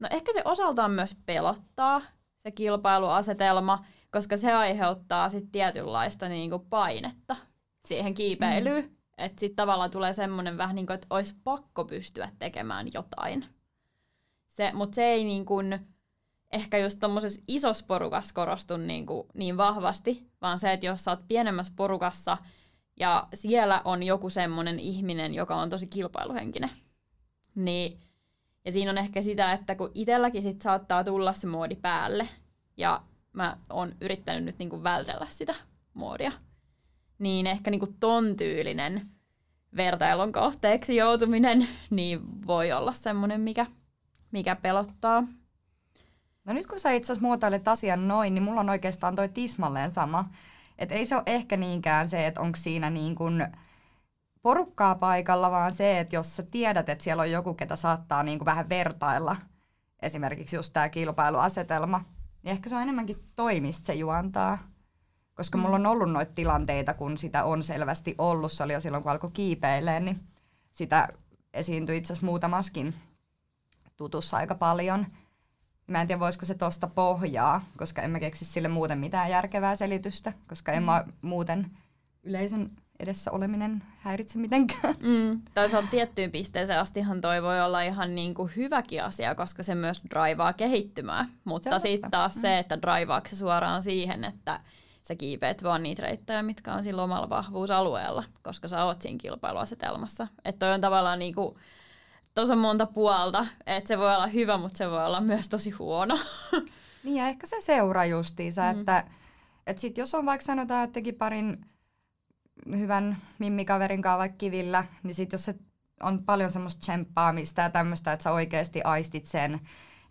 no ehkä se osaltaan myös pelottaa se kilpailuasetelma, koska se aiheuttaa sitten tietynlaista niinku painetta siihen kiipeilyyn. Mm. Että sitten tavallaan tulee semmoinen vähän niin kuin, että olisi pakko pystyä tekemään jotain. Se, Mutta se ei niin kuin, ehkä just tuommoisessa isossa porukassa korostu niin, kuin, niin vahvasti, vaan se, että jos sä oot pienemmässä porukassa ja siellä on joku semmoinen ihminen, joka on tosi kilpailuhenkinen, niin ja siinä on ehkä sitä, että kun itselläkin sit saattaa tulla se moodi päälle, ja mä oon yrittänyt nyt niinku vältellä sitä moodia, niin ehkä niinku ton tyylinen vertailun kohteeksi joutuminen niin voi olla semmoinen, mikä, mikä pelottaa. No nyt kun sä itse asiassa muotoilet asian noin, niin mulla on oikeastaan toi tismalleen sama. Että ei se ole ehkä niinkään se, että onko siinä niin kuin porukkaa paikalla, vaan se, että jos sä tiedät, että siellä on joku, ketä saattaa niin kuin vähän vertailla, esimerkiksi just tämä kilpailuasetelma, niin ehkä se on enemmänkin toimista se juontaa. Koska mulla on ollut noita tilanteita, kun sitä on selvästi ollut, se oli jo silloin, kun alkoi kiipeilee, niin sitä esiintyi itse asiassa muutamaskin tutussa aika paljon. Mä en tiedä, voisiko se tosta pohjaa, koska en mä keksi sille muuten mitään järkevää selitystä, koska en mä muuten yleisön edessä oleminen häiritse mitenkään. Mm. Toisaalta tiettyyn pisteeseen astihan toi voi olla ihan niin kuin hyväkin asia, koska se myös draivaa kehittymään. Mutta sitten taas mm. se, että draivaako se suoraan siihen, että sä kiipeät vaan niitä reittejä, mitkä on sillä omalla vahvuusalueella, koska sä oot siinä kilpailuasetelmassa. Että toi on tavallaan niinku tosi monta puolta, että se voi olla hyvä, mutta se voi olla myös tosi huono. Niin ja ehkä se seuraa justiinsa, mm. että, että sit jos on vaikka sanotaan, että teki parin hyvän mimmikaverin kanssa vaikka kivillä, niin sit jos se on paljon semmoista tsemppaamista ja tämmöistä, että sä oikeasti aistit sen,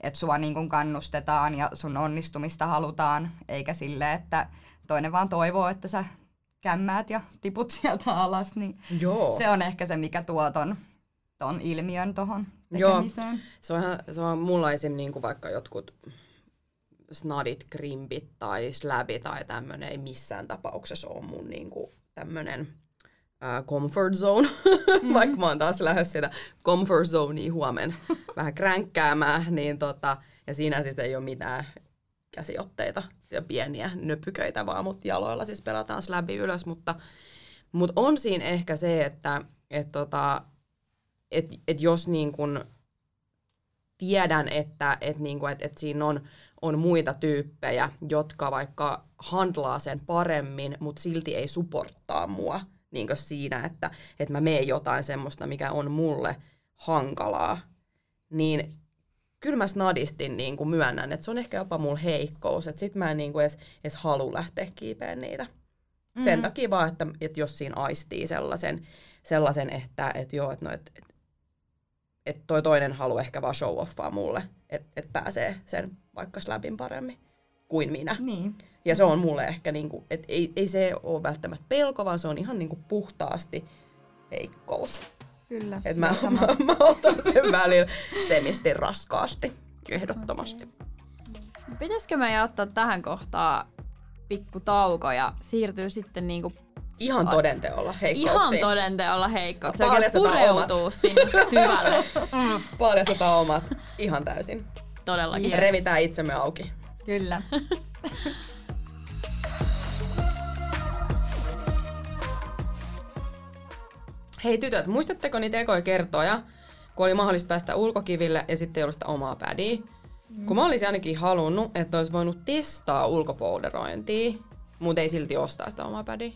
että sua niin kuin kannustetaan ja sun onnistumista halutaan, eikä sille, että toinen vaan toivoo, että sä kämmäät ja tiput sieltä alas, niin Joo. se on ehkä se, mikä tuo ton, ton ilmiön tuohon tekemiseen. Joo. Se on, se on mulla esim. Niin kuin vaikka jotkut snadit, krimpit tai slabi tai tämmöinen ei missään tapauksessa ole mun niin kuin tämmönen uh, comfort zone, mm-hmm. vaikka mä oon taas lähes sitä comfort zonea huomen vähän kränkkäämään, niin tota, ja siinä siis ei ole mitään käsiotteita ja pieniä nöpyköitä vaan, mutta jaloilla siis pelataan läpi ylös, mutta, mutta on siinä ehkä se, että et tota, et, et jos niin kun tiedän, että et niin kun, et, et siinä on, on muita tyyppejä, jotka vaikka handlaa sen paremmin, mutta silti ei supporttaa mua niin siinä, että, että mä meen jotain semmoista, mikä on mulle hankalaa, niin kyllä mä snadistin niin kuin myönnän, että se on ehkä jopa mulla heikkous, että sit mä en niin kuin edes, edes halua lähteä kiipeen niitä. Mm-hmm. Sen takia vaan, että, että jos siinä aistii sellaisen, sellaisen että, että joo, että no, että, että, että toi toinen haluaa ehkä vaan show offaa mulle, että, että pääsee sen vaikka slabin paremmin kuin minä. Niin. Ja se on mulle ehkä, niin kuin, että ei, ei se ole välttämättä pelko, vaan se on ihan niin kuin puhtaasti heikkous. Kyllä. Et mä, mä, mä otan sen välillä semisti raskaasti, ehdottomasti. Okay. Pitäisikö me ottaa tähän kohtaan pikku tauko ja siirtyy sitten niinku Ihan todenteolla heikkouksiin. Ihan todenteolla heikkouksiin. Paljastetaan omat. sinne syvälle. Paljastetaan omat ihan täysin. Todellakin. Yes. Revitään itsemme auki. Kyllä. Hei tytöt, muistatteko niitä ekoja kertoja, kun oli mahdollista päästä ulkokiville ja sitten ei ollut sitä omaa pädiä? Mm. Kun mä olisin ainakin halunnut, että olisi voinut testaa ulkopolderointia, mutta ei silti ostaa sitä omaa pädiä.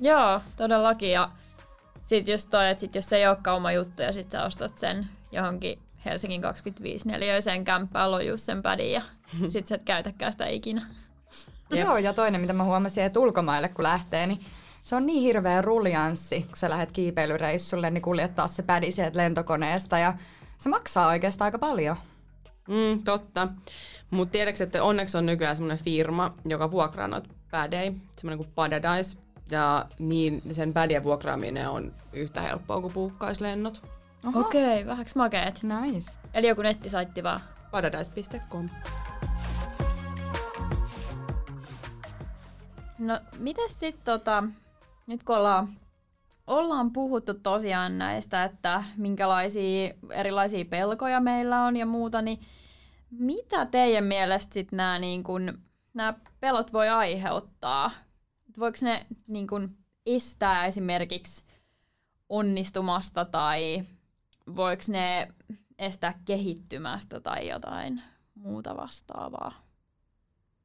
Joo, todellakin. Ja sit just toi, että sit jos se ei olekaan oma juttu ja sit sä ostat sen johonkin Helsingin 25 neliöiseen kämppään lojuu sen pädin ja sit sä et käytäkään sitä ikinä. Jep. Joo, ja toinen, mitä mä huomasin, että ulkomaille kun lähtee, niin se on niin hirveä ruljanssi, kun sä lähdet kiipeilyreissulle, niin kuljettaa se pädi sieltä lentokoneesta ja se maksaa oikeastaan aika paljon. Mm, totta. Mutta tiedätkö, että onneksi on nykyään semmoinen firma, joka vuokraa noita pädejä, semmoinen kuin Paradise. Ja niin sen pädien vuokraaminen on yhtä helppoa kuin puukkaislennot. Okei, okay, vähäks makeet. Nice. Eli joku nettisaitti vaan. Paradise.com. No, miten sitten tota, nyt kun ollaan, ollaan puhuttu tosiaan näistä, että minkälaisia erilaisia pelkoja meillä on ja muuta, niin mitä teidän mielestä sitten nämä niin kun, nämä pelot voi aiheuttaa? Voiko ne niin kun, estää esimerkiksi onnistumasta tai voiko ne estää kehittymästä tai jotain muuta vastaavaa?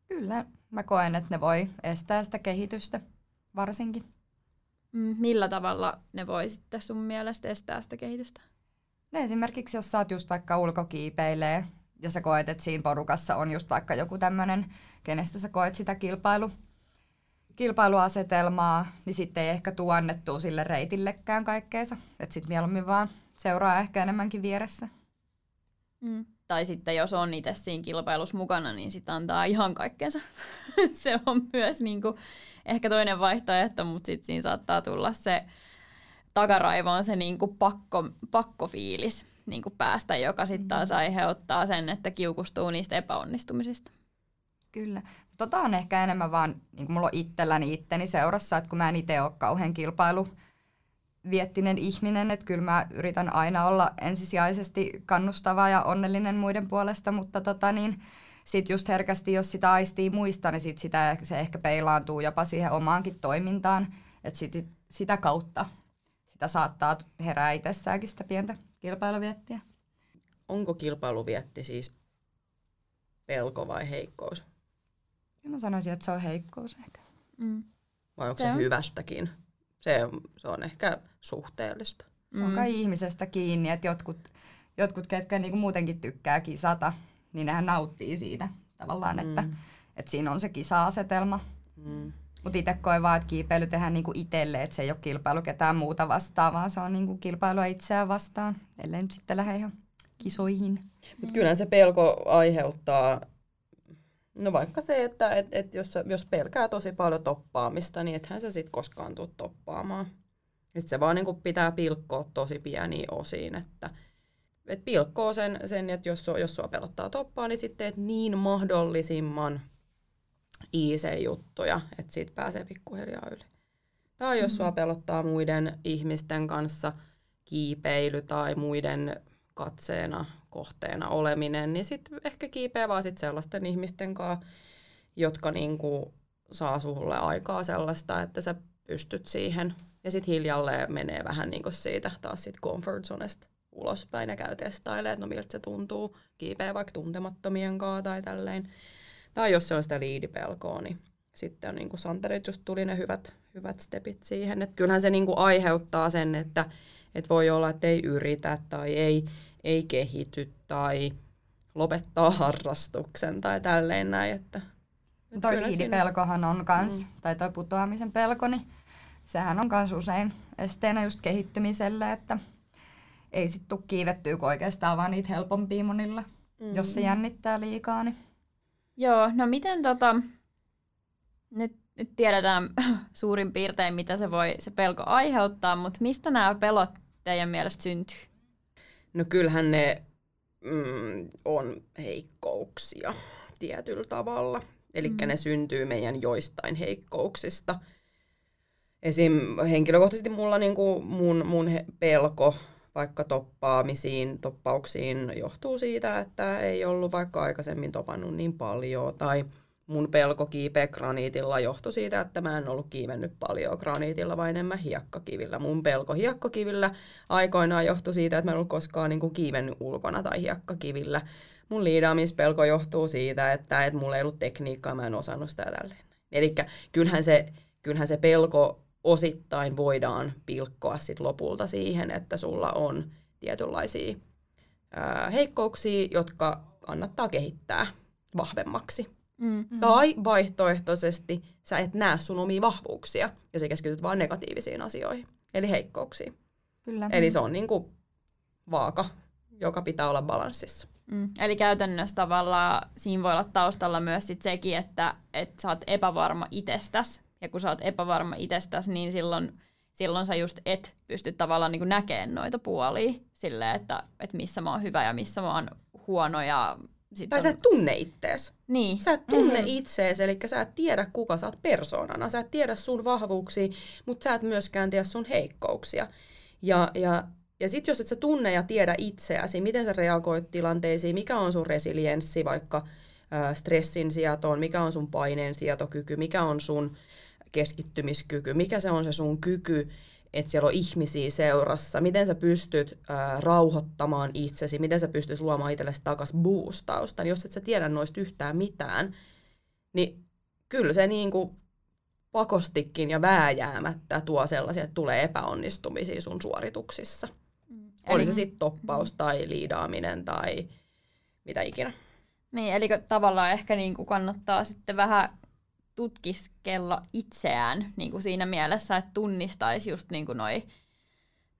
Kyllä, mä koen, että ne voi estää sitä kehitystä varsinkin. Mm, millä tavalla ne voi sitten sun mielestä estää sitä kehitystä? No esimerkiksi jos sä oot just vaikka ulkokiipeilee ja sä koet, että siinä porukassa on just vaikka joku tämmöinen, kenestä sä koet sitä kilpailu, kilpailuasetelmaa, niin sitten ei ehkä tuu annettua sille reitillekään kaikkeensa. Että sitten mieluummin vaan seuraa ehkä enemmänkin vieressä. Mm. Tai sitten jos on itse siinä kilpailussa mukana, niin sitten antaa ihan kaikkensa. se on myös niinku ehkä toinen vaihtoehto, mutta sitten siinä saattaa tulla se takaraivoon se niinku pakko, pakkofiilis niinku päästä, joka sitten taas mm. aiheuttaa sen, että kiukustuu niistä epäonnistumisista. Kyllä. Tota on ehkä enemmän vaan, niin kuin mulla on itselläni itteni seurassa, että kun mä en itse ole kauhean kilpailu viettinen ihminen, että kyllä mä yritän aina olla ensisijaisesti kannustava ja onnellinen muiden puolesta, mutta tota niin, sit just herkästi, jos sitä aistii muista, niin sit sitä, se ehkä peilaantuu jopa siihen omaankin toimintaan, että sit, sitä kautta sitä saattaa herää itsessäänkin sitä pientä kilpailuviettiä. Onko kilpailuvietti siis pelko vai heikkous? Mä sanoisin, että se on heikkous ehkä. Mm. Vai onko se, se on. hyvästäkin? Se, se on ehkä suhteellista. Se on kai mm. ihmisestä kiinni, että jotkut, jotkut ketkä niinku muutenkin tykkää kisata, niin nehän nauttii siitä tavallaan, mm. että, että siinä on se kisa-asetelma. Mm. Mutta itse koen vaan, että kiipeily tehdään niinku itselle, että se ei ole kilpailu ketään muuta vastaan, vaan se on niinku kilpailua itseään vastaan, ellei nyt sitten lähde ihan kisoihin. Mut kyllä se pelko aiheuttaa, no vaikka se, että et, et jos, jos pelkää tosi paljon toppaamista, niin ethän se sitten koskaan tule toppaamaan. Sitten se vaan niinku pitää pilkkoa tosi pieniin osiin, että et pilkkoo sen, sen että jos, jos sua pelottaa toppaa, niin sitten teet niin mahdollisimman easy-juttuja, että siitä pääsee pikkuhiljaa yli. Tai jos mm-hmm. sua pelottaa muiden ihmisten kanssa kiipeily tai muiden katseena, kohteena oleminen, niin sitten ehkä kiipeä vaan sit sellaisten ihmisten kanssa, jotka niinku saa sulle aikaa sellaista, että sä pystyt siihen. Ja sitten hiljalleen menee vähän niinku siitä taas siitä comfort zonesta ulospäin ja käy testailemaan, että no miltä se tuntuu, kiipeä vaikka tuntemattomien kanssa tai tälleen. Tai jos se on sitä liidipelkoa, niin sitten on niin kuin Santerit just tuli ne hyvät, hyvät stepit siihen. Että kyllähän se niin kuin aiheuttaa sen, että, että voi olla, että ei yritä tai ei, ei kehity tai lopettaa harrastuksen tai tälleen näin. Että, että toi liidipelkohan on kans, mm. tai toi putoamisen pelko, niin sehän on kans usein esteenä just kehittymiselle, että ei sit tuu kiivettyä, kun oikeastaan vaan niitä helpompia monilla, mm. jos se jännittää liikaa. Niin. Joo, no miten tota, nyt, nyt tiedetään suurin piirtein, mitä se voi se pelko aiheuttaa, mutta mistä nämä pelot teidän mielestä syntyy? No kyllähän ne mm, on heikkouksia tietyllä tavalla. Eli mm. ne syntyy meidän joistain heikkouksista. Esim. henkilökohtaisesti mulla niinku mun, mun he, pelko vaikka toppaamisiin, toppauksiin johtuu siitä, että ei ollut vaikka aikaisemmin topannut niin paljon, tai mun pelko kiipeä graniitilla johtui siitä, että mä en ollut kiivennyt paljon graniitilla, vaan enemmän hiekkakivillä. Mun pelko hiekkakivillä aikoinaan johtui siitä, että mä en ollut koskaan niin kuin kiivennyt ulkona tai hiekkakivillä. Mun liidaamispelko johtuu siitä, että, että mulla ei ollut tekniikkaa, mä en osannut sitä tälleen. Eli kyllähän se, kyllähän se pelko osittain voidaan pilkkoa sit lopulta siihen, että sulla on tietynlaisia ää, heikkouksia, jotka kannattaa kehittää vahvemmaksi. Mm. Tai vaihtoehtoisesti sä et näe sun omia vahvuuksia ja sä keskityt vain negatiivisiin asioihin, eli heikkouksiin. Kyllä. Eli se on niinku vaaka, joka pitää olla balanssissa. Mm. Eli käytännössä tavallaan siinä voi olla taustalla myös sit sekin, että, että sä oot epävarma itsestäsi. Ja kun sä oot epävarma itsestäsi, niin silloin, silloin sä just et pysty tavallaan niin näkemään noita puolia silleen, että, että missä mä oon hyvä ja missä mä oon huono ja sitten tai sä et tunne ittees. Niin. Sä et tunne mm-hmm. itsees, eli sä et tiedä kuka sä oot persoonana. Sä et tiedä sun vahvuuksia, mutta sä et myöskään tiedä sun heikkouksia. Ja, ja, ja sit jos et sä tunne ja tiedä itseäsi, miten sä reagoit tilanteisiin, mikä on sun resilienssi vaikka ä, stressin sijatoon, mikä on sun paineen sietokyky, mikä on sun keskittymiskyky, mikä se on se sun kyky että siellä on ihmisiä seurassa, miten sä pystyt ää, rauhoittamaan itsesi, miten sä pystyt luomaan itsellesi takaisin boostausta, niin jos et sä tiedä noista yhtään mitään, niin kyllä se niin kuin pakostikin ja vääjäämättä tuo sellaisia, että tulee epäonnistumisia sun suorituksissa. Mm. Oli se sitten toppaus mm. tai liidaaminen tai mitä ikinä. Niin, eli tavallaan ehkä niin kuin kannattaa sitten vähän tutkiskella itseään niin kuin siinä mielessä, että tunnistaisi just niin kuin noi,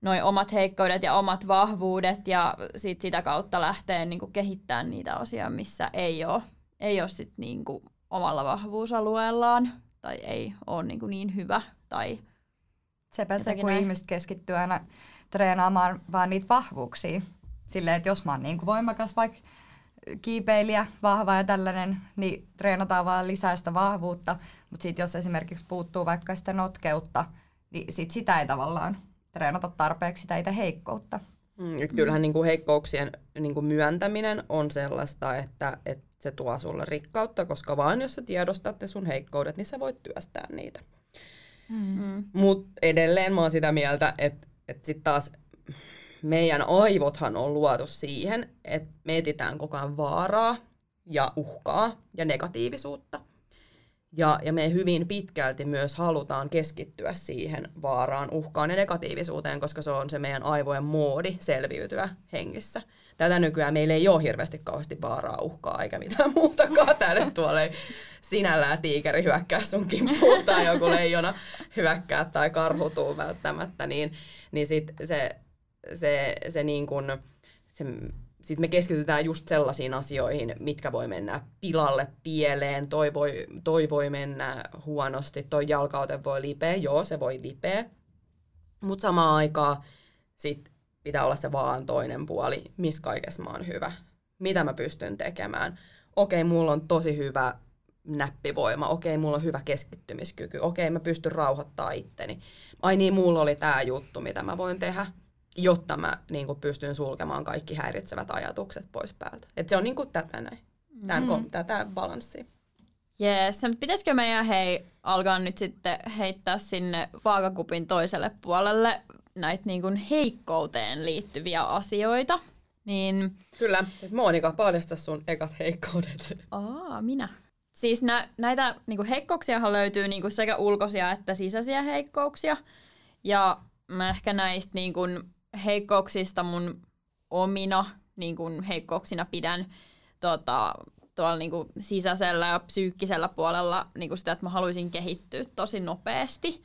noi omat heikkoudet ja omat vahvuudet ja sit sitä kautta lähtee niin kuin kehittämään niitä osia, missä ei ole, ei ole sit niin kuin omalla vahvuusalueellaan tai ei ole niin, kuin niin hyvä. Tai Sepä se, kun näin. ihmiset keskittyy aina treenaamaan vaan niitä vahvuuksia. Silleen, että jos mä oon niin kuin voimakas vaikka kiipeilijä, vahva ja tällainen, niin treenataan vaan lisää sitä vahvuutta. Mutta sitten jos esimerkiksi puuttuu vaikka sitä notkeutta, niin sit sitä ei tavallaan treenata tarpeeksi sitä itse heikkoutta. Mm, kyllähän mm. niin kuin heikkouksien niin kuin myöntäminen on sellaista, että, että se tuo sulle rikkautta, koska vaan jos sä tiedostat ne sun heikkoudet, niin sä voit työstää niitä. Mm. Mutta edelleen mä oon sitä mieltä, että, että sitten taas meidän aivothan on luotu siihen, että me etitään koko ajan vaaraa ja uhkaa ja negatiivisuutta. Ja, ja me hyvin pitkälti myös halutaan keskittyä siihen vaaraan, uhkaan ja negatiivisuuteen, koska se on se meidän aivojen moodi selviytyä hengissä. Tätä nykyään meillä ei ole hirveästi kauheasti vaaraa, uhkaa eikä mitään muutakaan. Täällä tuolla sinällään tiikeri hyökkää sun kimppuun tai joku leijona hyökkää tai karhutuu välttämättä, niin, niin sit se se, se niin kuin, se, sit me keskitytään just sellaisiin asioihin, mitkä voi mennä pilalle, pieleen, toi voi, toi voi mennä huonosti, toi jalkaute voi lipeä, joo se voi lipeä, mutta samaan aikaan sit pitää olla se vaan toinen puoli, missä kaikessa mä oon hyvä, mitä mä pystyn tekemään. Okei, mulla on tosi hyvä näppivoima, okei, mulla on hyvä keskittymiskyky, okei, mä pystyn rauhoittaa itteni. Ai niin, mulla oli tämä juttu, mitä mä voin tehdä jotta mä niin kuin, pystyn sulkemaan kaikki häiritsevät ajatukset pois päältä. Et se on niin kuin, tätä näin, Tän, mm. tätä balanssia. Jees, pitäisikö meidän hei alkaa nyt sitten heittää sinne vaakakupin toiselle puolelle näitä niin kuin heikkouteen liittyviä asioita? Niin... Kyllä. Monika, paljasta sun ekat heikkoudet. Aa, minä. Siis nä, näitä niin kuin heikkouksia löytyy niin kuin sekä ulkoisia että sisäisiä heikkouksia. Ja mä ehkä näistä niin kuin heikkouksista mun omina niin kuin heikkouksina pidän tota, tuolla niin kuin sisäisellä ja psyykkisellä puolella niin kuin sitä, että mä haluaisin kehittyä tosi nopeasti.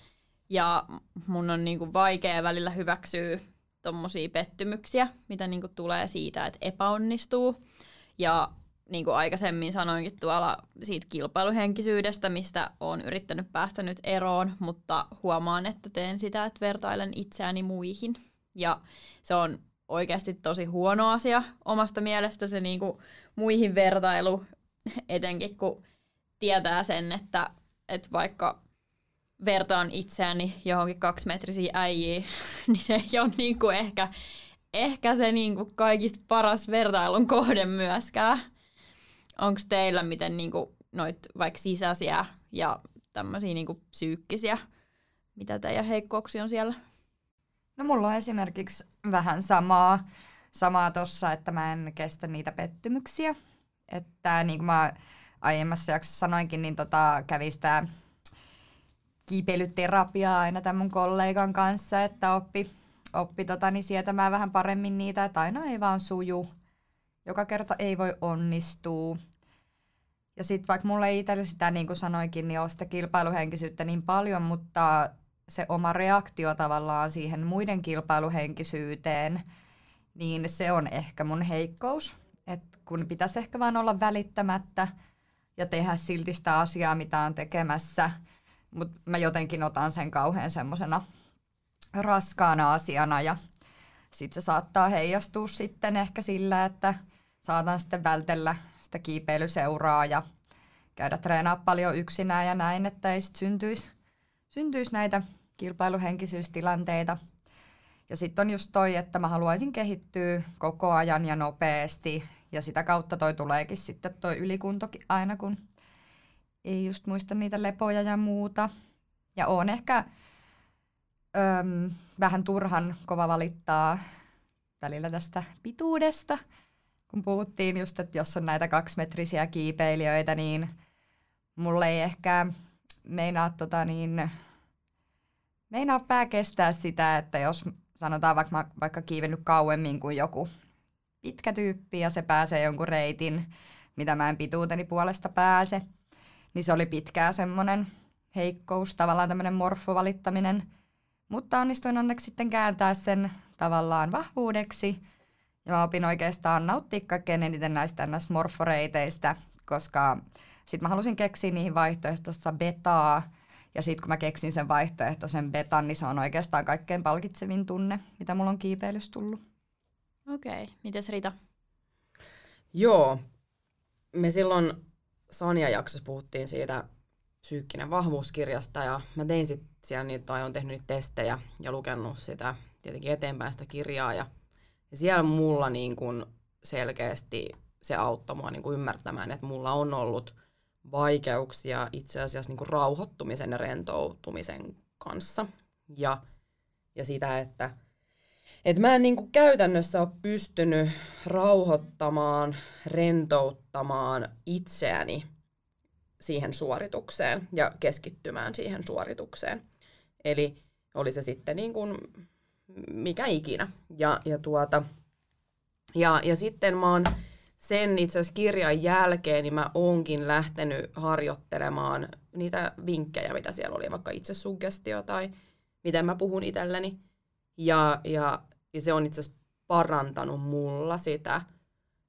Ja mun on niin kuin vaikea välillä hyväksyä tuommoisia pettymyksiä, mitä niin kuin tulee siitä, että epäonnistuu. Ja niin kuin aikaisemmin sanoinkin tuolla siitä kilpailuhenkisyydestä, mistä olen yrittänyt päästä nyt eroon, mutta huomaan, että teen sitä, että vertailen itseäni muihin – ja se on oikeasti tosi huono asia omasta mielestä se niinku muihin vertailu, etenkin kun tietää sen, että, että vaikka vertaan itseäni johonkin kaksimetrisiin äijiin, niin se ei ole niinku ehkä ehkä se niinku kaikista paras vertailun kohde myöskään. Onko teillä miten niinku noit vaikka sisäisiä ja tämmöisiä niinku psyykkisiä, mitä teidän heikkouksia on siellä? No mulla on esimerkiksi vähän samaa, samaa tossa, että mä en kestä niitä pettymyksiä. Että niin kuin mä aiemmassa jaksossa sanoinkin, niin tota, kävi sitä kiipeilyterapiaa aina tämän mun kollegan kanssa, että oppi, oppi tota, niin sietämään vähän paremmin niitä, että aina ei vaan suju. Joka kerta ei voi onnistua. Ja sitten vaikka mulle ei itselle sitä, niin kuin sanoikin, niin ole sitä kilpailuhenkisyyttä niin paljon, mutta se oma reaktio tavallaan siihen muiden kilpailuhenkisyyteen, niin se on ehkä mun heikkous. Et kun pitäisi ehkä vaan olla välittämättä ja tehdä silti sitä asiaa, mitä on tekemässä, mutta mä jotenkin otan sen kauhean semmoisena raskaana asiana ja sitten se saattaa heijastua sitten ehkä sillä, että saatan sitten vältellä sitä kiipeilyseuraa ja käydä treenaa paljon yksinään ja näin, että ei sitten syntyisi, syntyisi näitä kilpailuhenkisyystilanteita. Ja sitten on just toi, että mä haluaisin kehittyä koko ajan ja nopeasti. Ja sitä kautta toi tuleekin sitten toi ylikuntokin aina, kun ei just muista niitä lepoja ja muuta. Ja on ehkä öm, vähän turhan kova valittaa välillä tästä pituudesta. Kun puhuttiin just, että jos on näitä kaksimetrisiä kiipeilijöitä, niin mulle ei ehkä meinaa tota niin, meinaa pää kestää sitä, että jos sanotaan vaikka, vaikka kiivennyt kauemmin kuin joku pitkä tyyppi ja se pääsee jonkun reitin, mitä mä en pituuteni puolesta pääse, niin se oli pitkää semmoinen heikkous, tavallaan tämmöinen morfovalittaminen, mutta onnistuin onneksi sitten kääntää sen tavallaan vahvuudeksi, ja mä opin oikeastaan nauttia kaikkein eniten näistä morforeiteistä, koska sitten mä halusin keksiä niihin vaihtoehtoissa betaa, ja sitten kun mä keksin sen vaihtoehtoisen betan, niin se on oikeastaan kaikkein palkitsevin tunne, mitä mulla on kiipeilys tullut. Okei, okay. mites Rita? Joo, me silloin Sanja-jaksossa puhuttiin siitä psyykkinen vahvuuskirjasta ja mä tein sitten siellä niitä, tai on tehnyt niitä testejä ja lukenut sitä tietenkin eteenpäin sitä kirjaa ja, ja siellä mulla niin kun selkeästi se auttoi mua niin kun ymmärtämään, että mulla on ollut – vaikeuksia itse asiassa niin kuin rauhoittumisen ja rentoutumisen kanssa. Ja, ja sitä, että et mä en niin kuin käytännössä ole pystynyt rauhoittamaan, rentouttamaan itseäni siihen suoritukseen ja keskittymään siihen suoritukseen. Eli oli se sitten niin kuin mikä ikinä. Ja, ja, tuota, ja, ja sitten mä oon sen itse asiassa kirjan jälkeen niin mä oonkin lähtenyt harjoittelemaan niitä vinkkejä, mitä siellä oli, vaikka itse suggestio tai miten mä puhun itselleni. Ja, ja, ja se on itse asiassa parantanut mulla sitä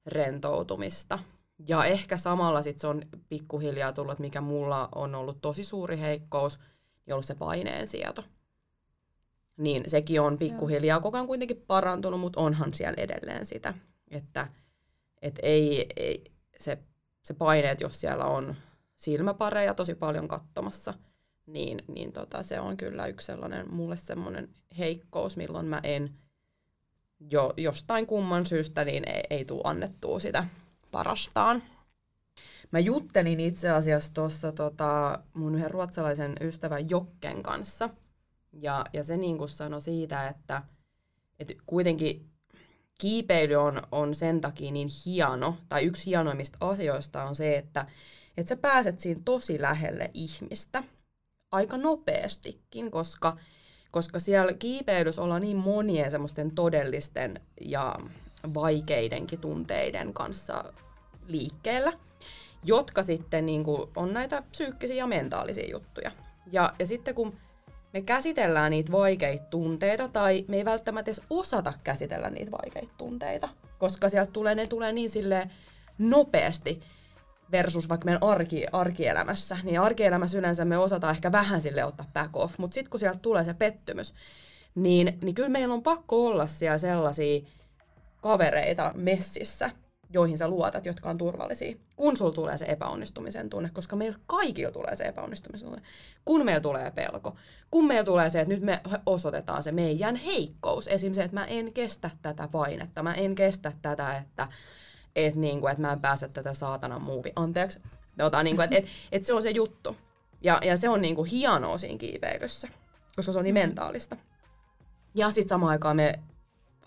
rentoutumista. Ja ehkä samalla sit se on pikkuhiljaa tullut, että mikä mulla on ollut tosi suuri heikkous, niin ollut se sieto. Niin sekin on pikkuhiljaa koko ajan kuitenkin parantunut, mutta onhan siellä edelleen sitä, että – et ei, ei se, se paineet, jos siellä on silmäpareja tosi paljon katsomassa, niin, niin tota, se on kyllä yksi sellainen, mulle semmoinen heikkous, milloin mä en jo, jostain kumman syystä niin ei, ei tule annettua sitä parastaan. Mä juttelin itse asiassa tuossa tota, mun yhden ruotsalaisen ystävän Jokken kanssa. Ja, ja se niin sanoi siitä, että, että kuitenkin kiipeily on, on sen takia niin hieno, tai yksi hienoimmista asioista on se, että, että sä pääset siinä tosi lähelle ihmistä aika nopeastikin, koska, koska siellä kiipeilyssä ollaan niin monien semmoisten todellisten ja vaikeidenkin tunteiden kanssa liikkeellä, jotka sitten niin kuin, on näitä psyykkisiä ja mentaalisia juttuja. Ja, ja sitten kun me käsitellään niitä vaikeita tunteita tai me ei välttämättä edes osata käsitellä niitä vaikeita tunteita, koska sieltä tulee, ne tulee niin sille nopeasti versus vaikka meidän arki, arkielämässä, niin arkielämässä yleensä me osataan ehkä vähän sille ottaa back off, mutta sitten kun sieltä tulee se pettymys, niin, niin kyllä meillä on pakko olla siellä sellaisia kavereita messissä, joihin sä luotat, jotka on turvallisia, kun sulla tulee se epäonnistumisen tunne, koska meillä kaikilla tulee se epäonnistumisen tunne, kun meillä tulee pelko, kun meillä tulee se, että nyt me osoitetaan se meidän heikkous, esimerkiksi se, että mä en kestä tätä painetta, mä en kestä tätä, että, että, niin kuin, että mä en pääse tätä saatanan muuvi, anteeksi, Ota, niin kuin, että, että, että se on se juttu. Ja, ja se on niin kuin hienoa siinä kiipeilyssä, koska se on niin mm. mentaalista. Ja sitten samaan aikaan me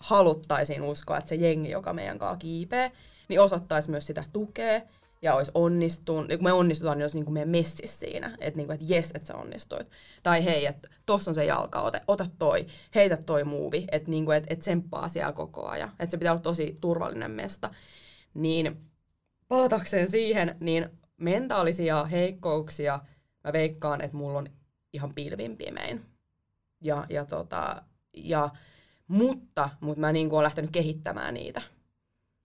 haluttaisiin uskoa, että se jengi, joka meidän kanssa kiipee, niin osoittaisi myös sitä tukea ja olisi onnistunut, kun me onnistutaan, niin olisi niin kuin meidän messissä siinä, että, niin kuin, että jes, että sä onnistuit. Tai hei, että tossa on se jalka, ota, ota toi, heitä toi muuvi, että, niin kuin, että, että tsemppaa siellä koko ajan. Että se pitää olla tosi turvallinen mesta. Niin palatakseen siihen, niin mentaalisia heikkouksia mä veikkaan, että mulla on ihan pilvin pimein. Ja, ja, tota, ja, mutta, mutta mä niin kuin olen lähtenyt kehittämään niitä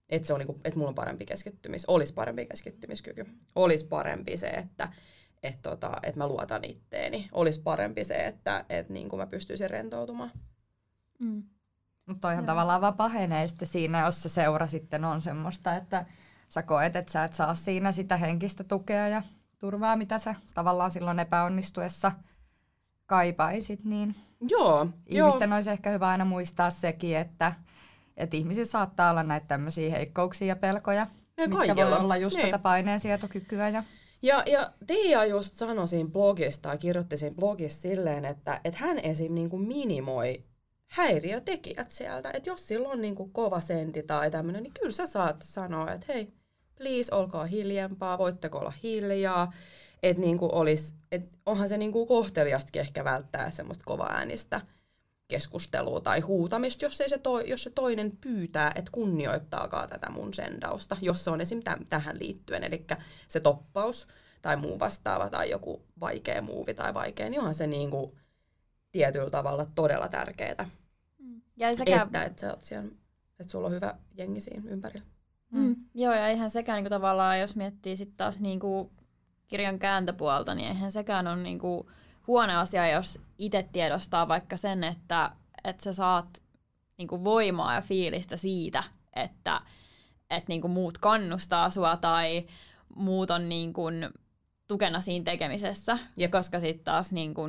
että, se on niinku, että mulla on parempi keskittymis, olisi parempi keskittymiskyky. Olisi parempi se, että et tota, et mä luotan itteeni. Olisi parempi se, että et niinku mä pystyisin rentoutumaan. Mm. Mutta toihan Joo. tavallaan vaan pahenee sitten siinä, jos se seura sitten on semmoista, että sä koet, että sä et saa siinä sitä henkistä tukea ja turvaa, mitä sä tavallaan silloin epäonnistuessa kaipaisit, niin Joo, ihmisten jo. olisi ehkä hyvä aina muistaa sekin, että että ihmisillä saattaa olla näitä tämmöisiä heikkouksia ja pelkoja, ja mitkä kaikilla. voi olla just niin. tätä paineensietokykyä. Ja... Ja, ja Tiia just sanoi siinä blogista, kirjoitti siinä blogissa silleen, että, että hän esim. Niin kuin minimoi häiriötekijät sieltä. Että jos sillä on niin kuin kova sendi tai tämmöinen, niin kyllä sä saat sanoa, että hei, please, olkaa hiljempaa, voitteko olla hiljaa. Että niin kuin olisi, et onhan se niin kuin kohteliastakin ehkä välttää semmoista kova äänistä keskustelua tai huutamista, jos, ei se, to, jos se toinen pyytää, että kunnioittaakaan tätä mun sendausta, jos se on esim. Täm, tähän liittyen, eli se toppaus tai muu vastaava tai joku vaikea muuvi tai vaikea, niin onhan se niinku tietyllä tavalla todella tärkeää. Mm. Ja sekä... Että, että, sä oot siellä, että sulla on hyvä jengi siinä ympärillä. Mm. Mm. Joo, ja eihän sekään niinku tavallaan, jos miettii sitten taas niinku kirjan kääntöpuolta, niin eihän sekään ole niinku huono asia, jos itse tiedostaa vaikka sen, että, että sä saat niinku voimaa ja fiilistä siitä, että et niinku muut kannustaa sua tai muut on niinku tukena siinä tekemisessä. Ja koska sitten taas niinku,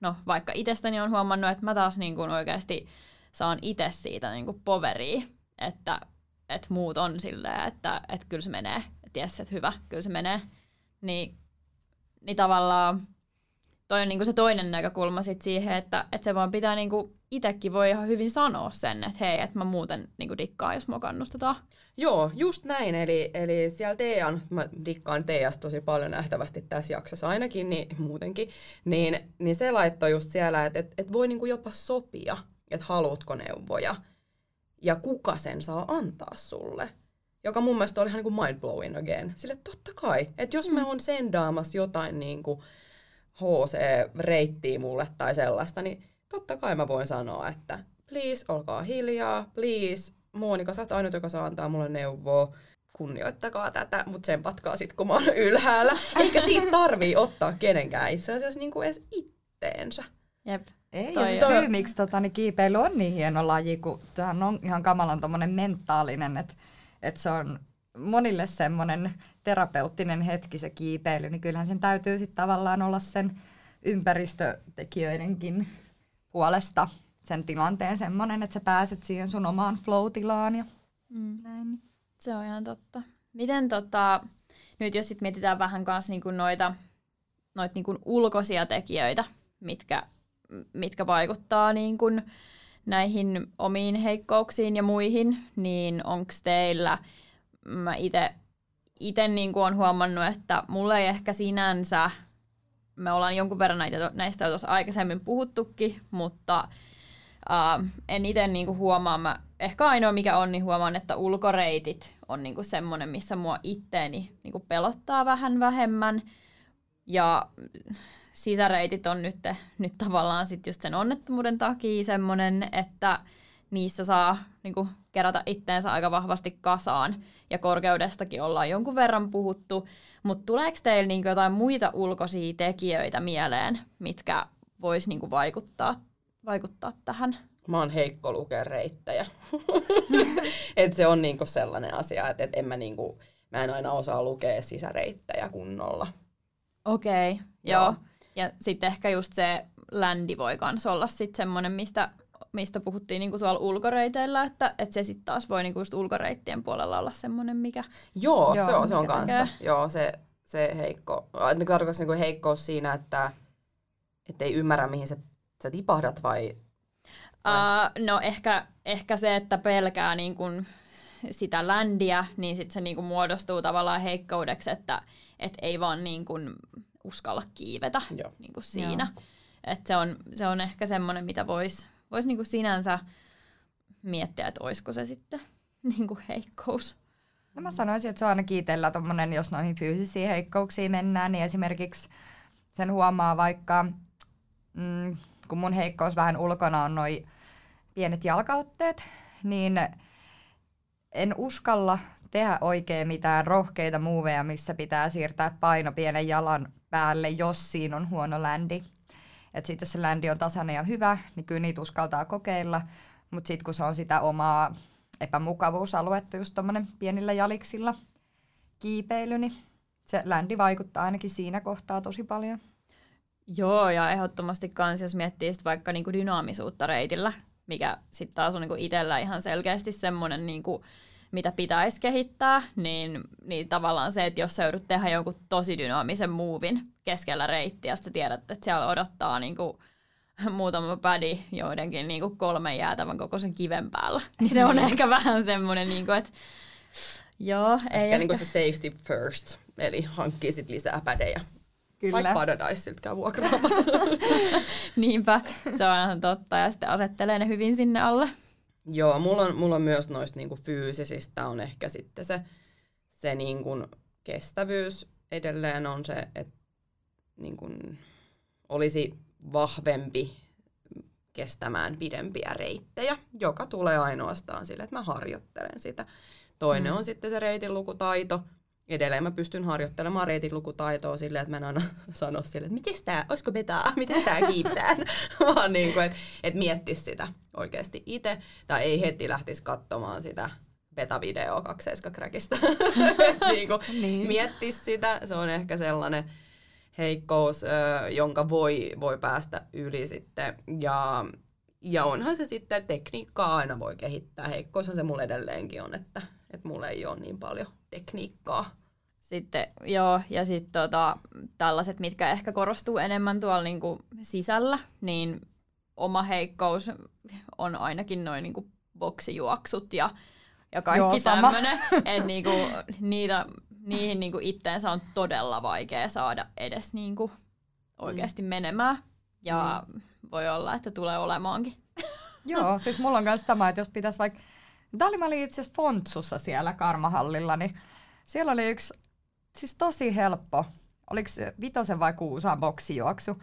no vaikka itsestäni on huomannut, että mä taas niinku oikeasti saan itse siitä niinku poveria, että et muut on silleen, että et kyllä se menee, että jes, että hyvä, kyllä se menee. Niin, niin tavallaan toi on niinku se toinen näkökulma sit siihen, että, että se vaan pitää niinku itsekin voi ihan hyvin sanoa sen, että hei, että mä muuten niinku dikkaan, jos mua kannustetaan. Joo, just näin. Eli, eli siellä Tean, mä dikkaan Teasta tosi paljon nähtävästi tässä jaksossa ainakin, niin muutenkin, niin, niin se laittoi just siellä, että että että voi niinku jopa sopia, että haluatko neuvoja ja kuka sen saa antaa sulle. Joka mun mielestä oli ihan niin kuin mind blowing again. Sille totta kai, että jos mm. me on sendaamassa jotain niin kuin, HC-reittiä mulle tai sellaista, niin totta kai mä voin sanoa, että please, olkaa hiljaa, please, Monika, sä oot ainut, joka saa antaa mulle neuvoa, kunnioittakaa tätä, mutta sen patkaa sit, kun mä oon ylhäällä. Eikä siitä tarvii ottaa kenenkään itse asiassa niin kuin edes itteensä. Jep. Ei, Toi ja syy, miksi tota, niin kiipeily on niin hieno laji, kun tämähän on ihan kamalan mentaalinen, että että se on monille semmoinen terapeuttinen hetki se kiipeily, niin kyllähän sen täytyy sitten tavallaan olla sen ympäristötekijöidenkin puolesta sen tilanteen semmoinen, että sä pääset siihen sun omaan flow-tilaan ja mm. näin. Se on ihan totta. Miten tota, nyt jos sit mietitään vähän kanssa niinku noita, noita niinku ulkoisia tekijöitä, mitkä, mitkä vaikuttaa niinku näihin omiin heikkouksiin ja muihin, niin onko teillä – mä itse ite niin on huomannut, että mulle ei ehkä sinänsä, me ollaan jonkun verran näitä, näistä tuossa aikaisemmin puhuttukin, mutta uh, en itse niin huomaa, mä, ehkä ainoa mikä on, niin huomaan, että ulkoreitit on niin semmoinen, missä mua itteeni niin pelottaa vähän vähemmän. Ja sisäreitit on nyt, nyt tavallaan sit just sen onnettomuuden takia semmoinen, että niissä saa niin kuin, kerätä itteensä aika vahvasti kasaan. Ja korkeudestakin ollaan jonkun verran puhuttu. Mutta tuleeko teillä niin kuin, jotain muita ulkoisia tekijöitä mieleen, mitkä vois niin kuin, vaikuttaa, vaikuttaa tähän? mä oon heikko lukea reittejä. et se on niinku sellainen asia, että et en mä, niinku, mä en aina osaa lukea sisäreittejä kunnolla. Okei, okay, joo. joo. Ja sitten ehkä just se ländi voi kans olla sitten semmoinen, mistä, mistä puhuttiin niinku tuolla ulkoreiteillä, että, että se sitten taas voi niinku just ulkoreittien puolella olla semmoinen, mikä... Joo, joo se on, se on kanssa. Tekee. Joo, se, se heikko, tarkoitatko niinku heikkous siinä, että et ei ymmärrä, mihin sä, sä tipahdat vai Uh, no ehkä, ehkä se, että pelkää niin kun sitä ländiä, niin sitten se niin kun muodostuu tavallaan heikkoudeksi, että et ei vaan niin kun uskalla kiivetä Joo. niin kun siinä. Et se, on, se on ehkä semmoinen, mitä voisi vois niin sinänsä miettiä, että olisiko se sitten niin heikkous. No mä sanoisin, että se on aina kiitellä tommonen, jos noihin fyysisiin heikkouksiin mennään, niin esimerkiksi sen huomaa vaikka, mm, kun mun heikkous vähän ulkona on noin pienet jalkautteet, niin en uskalla tehdä oikein mitään rohkeita muuveja, missä pitää siirtää paino pienen jalan päälle, jos siinä on huono ländi. Et sit jos se ländi on tasainen ja hyvä, niin kyllä niitä uskaltaa kokeilla, mutta sitten kun se on sitä omaa epämukavuusaluetta, just tuommoinen pienillä jaliksilla kiipeily, niin se ländi vaikuttaa ainakin siinä kohtaa tosi paljon. Joo, ja ehdottomasti kans, jos miettii sit vaikka niinku dynaamisuutta reitillä, mikä sitten taas on niinku itsellä ihan selkeästi semmoinen, niinku, mitä pitäisi kehittää, niin, niin tavallaan se, että jos sä joudut tehdä jonkun tosi dynaamisen muuvin keskellä reittiä, ja sitten tiedät, että siellä odottaa niinku, muutama pädi joidenkin niinku kolmen jäätävän kokoisen kiven päällä, niin se on ehkä vähän semmoinen, niinku, että joo, ei ehkä, ehkä. Niinku se safety first, eli hankkii sit lisää pädejä Kyllä. Vaikka Paradise käy vuokraamassa. Niinpä, se on ihan totta. Ja sitten asettelee ne hyvin sinne alle. Joo, mulla on, mulla on myös noista niinku fyysisistä on ehkä sitten se, se niinku kestävyys edelleen on se, että niinku olisi vahvempi kestämään pidempiä reittejä, joka tulee ainoastaan sille, että mä harjoittelen sitä. Toinen mm. on sitten se reitin lukutaito, edelleen. Mä pystyn harjoittelemaan reitin lukutaitoa silleen, että mä en aina sano sille, että miten tää, olisiko betaa, miten tää kiittää, vaan niin kuin, että, että miettisi sitä oikeasti itse, tai ei heti lähtisi katsomaan sitä beta-videoa kakseiskakräkistä. niin kuin niin. Miettisi sitä, se on ehkä sellainen heikkous, jonka voi, voi päästä yli sitten, ja ja onhan se sitten, tekniikkaa aina voi kehittää. Heikkoushan se mulle edelleenkin on, että, että mulla ei ole niin paljon tekniikkaa. Sitten, joo, ja sitten tota, tällaiset, mitkä ehkä korostuu enemmän tuolla niinku sisällä, niin oma heikkous on ainakin noin niinku boksijuoksut ja, ja kaikki tämmöinen. että niinku, niitä, niihin niinku itteensä on todella vaikea saada edes niinku oikeasti mm. menemään. Ja mm. voi olla, että tulee olemaankin. Joo, siis mulla on myös sama, että jos pitäisi vaikka... Tämä oli, mä olin itse asiassa Fontsussa siellä Karmahallilla, niin siellä oli yksi siis tosi helppo. Oliko se vitosen vai kuusaan boksijuoksu?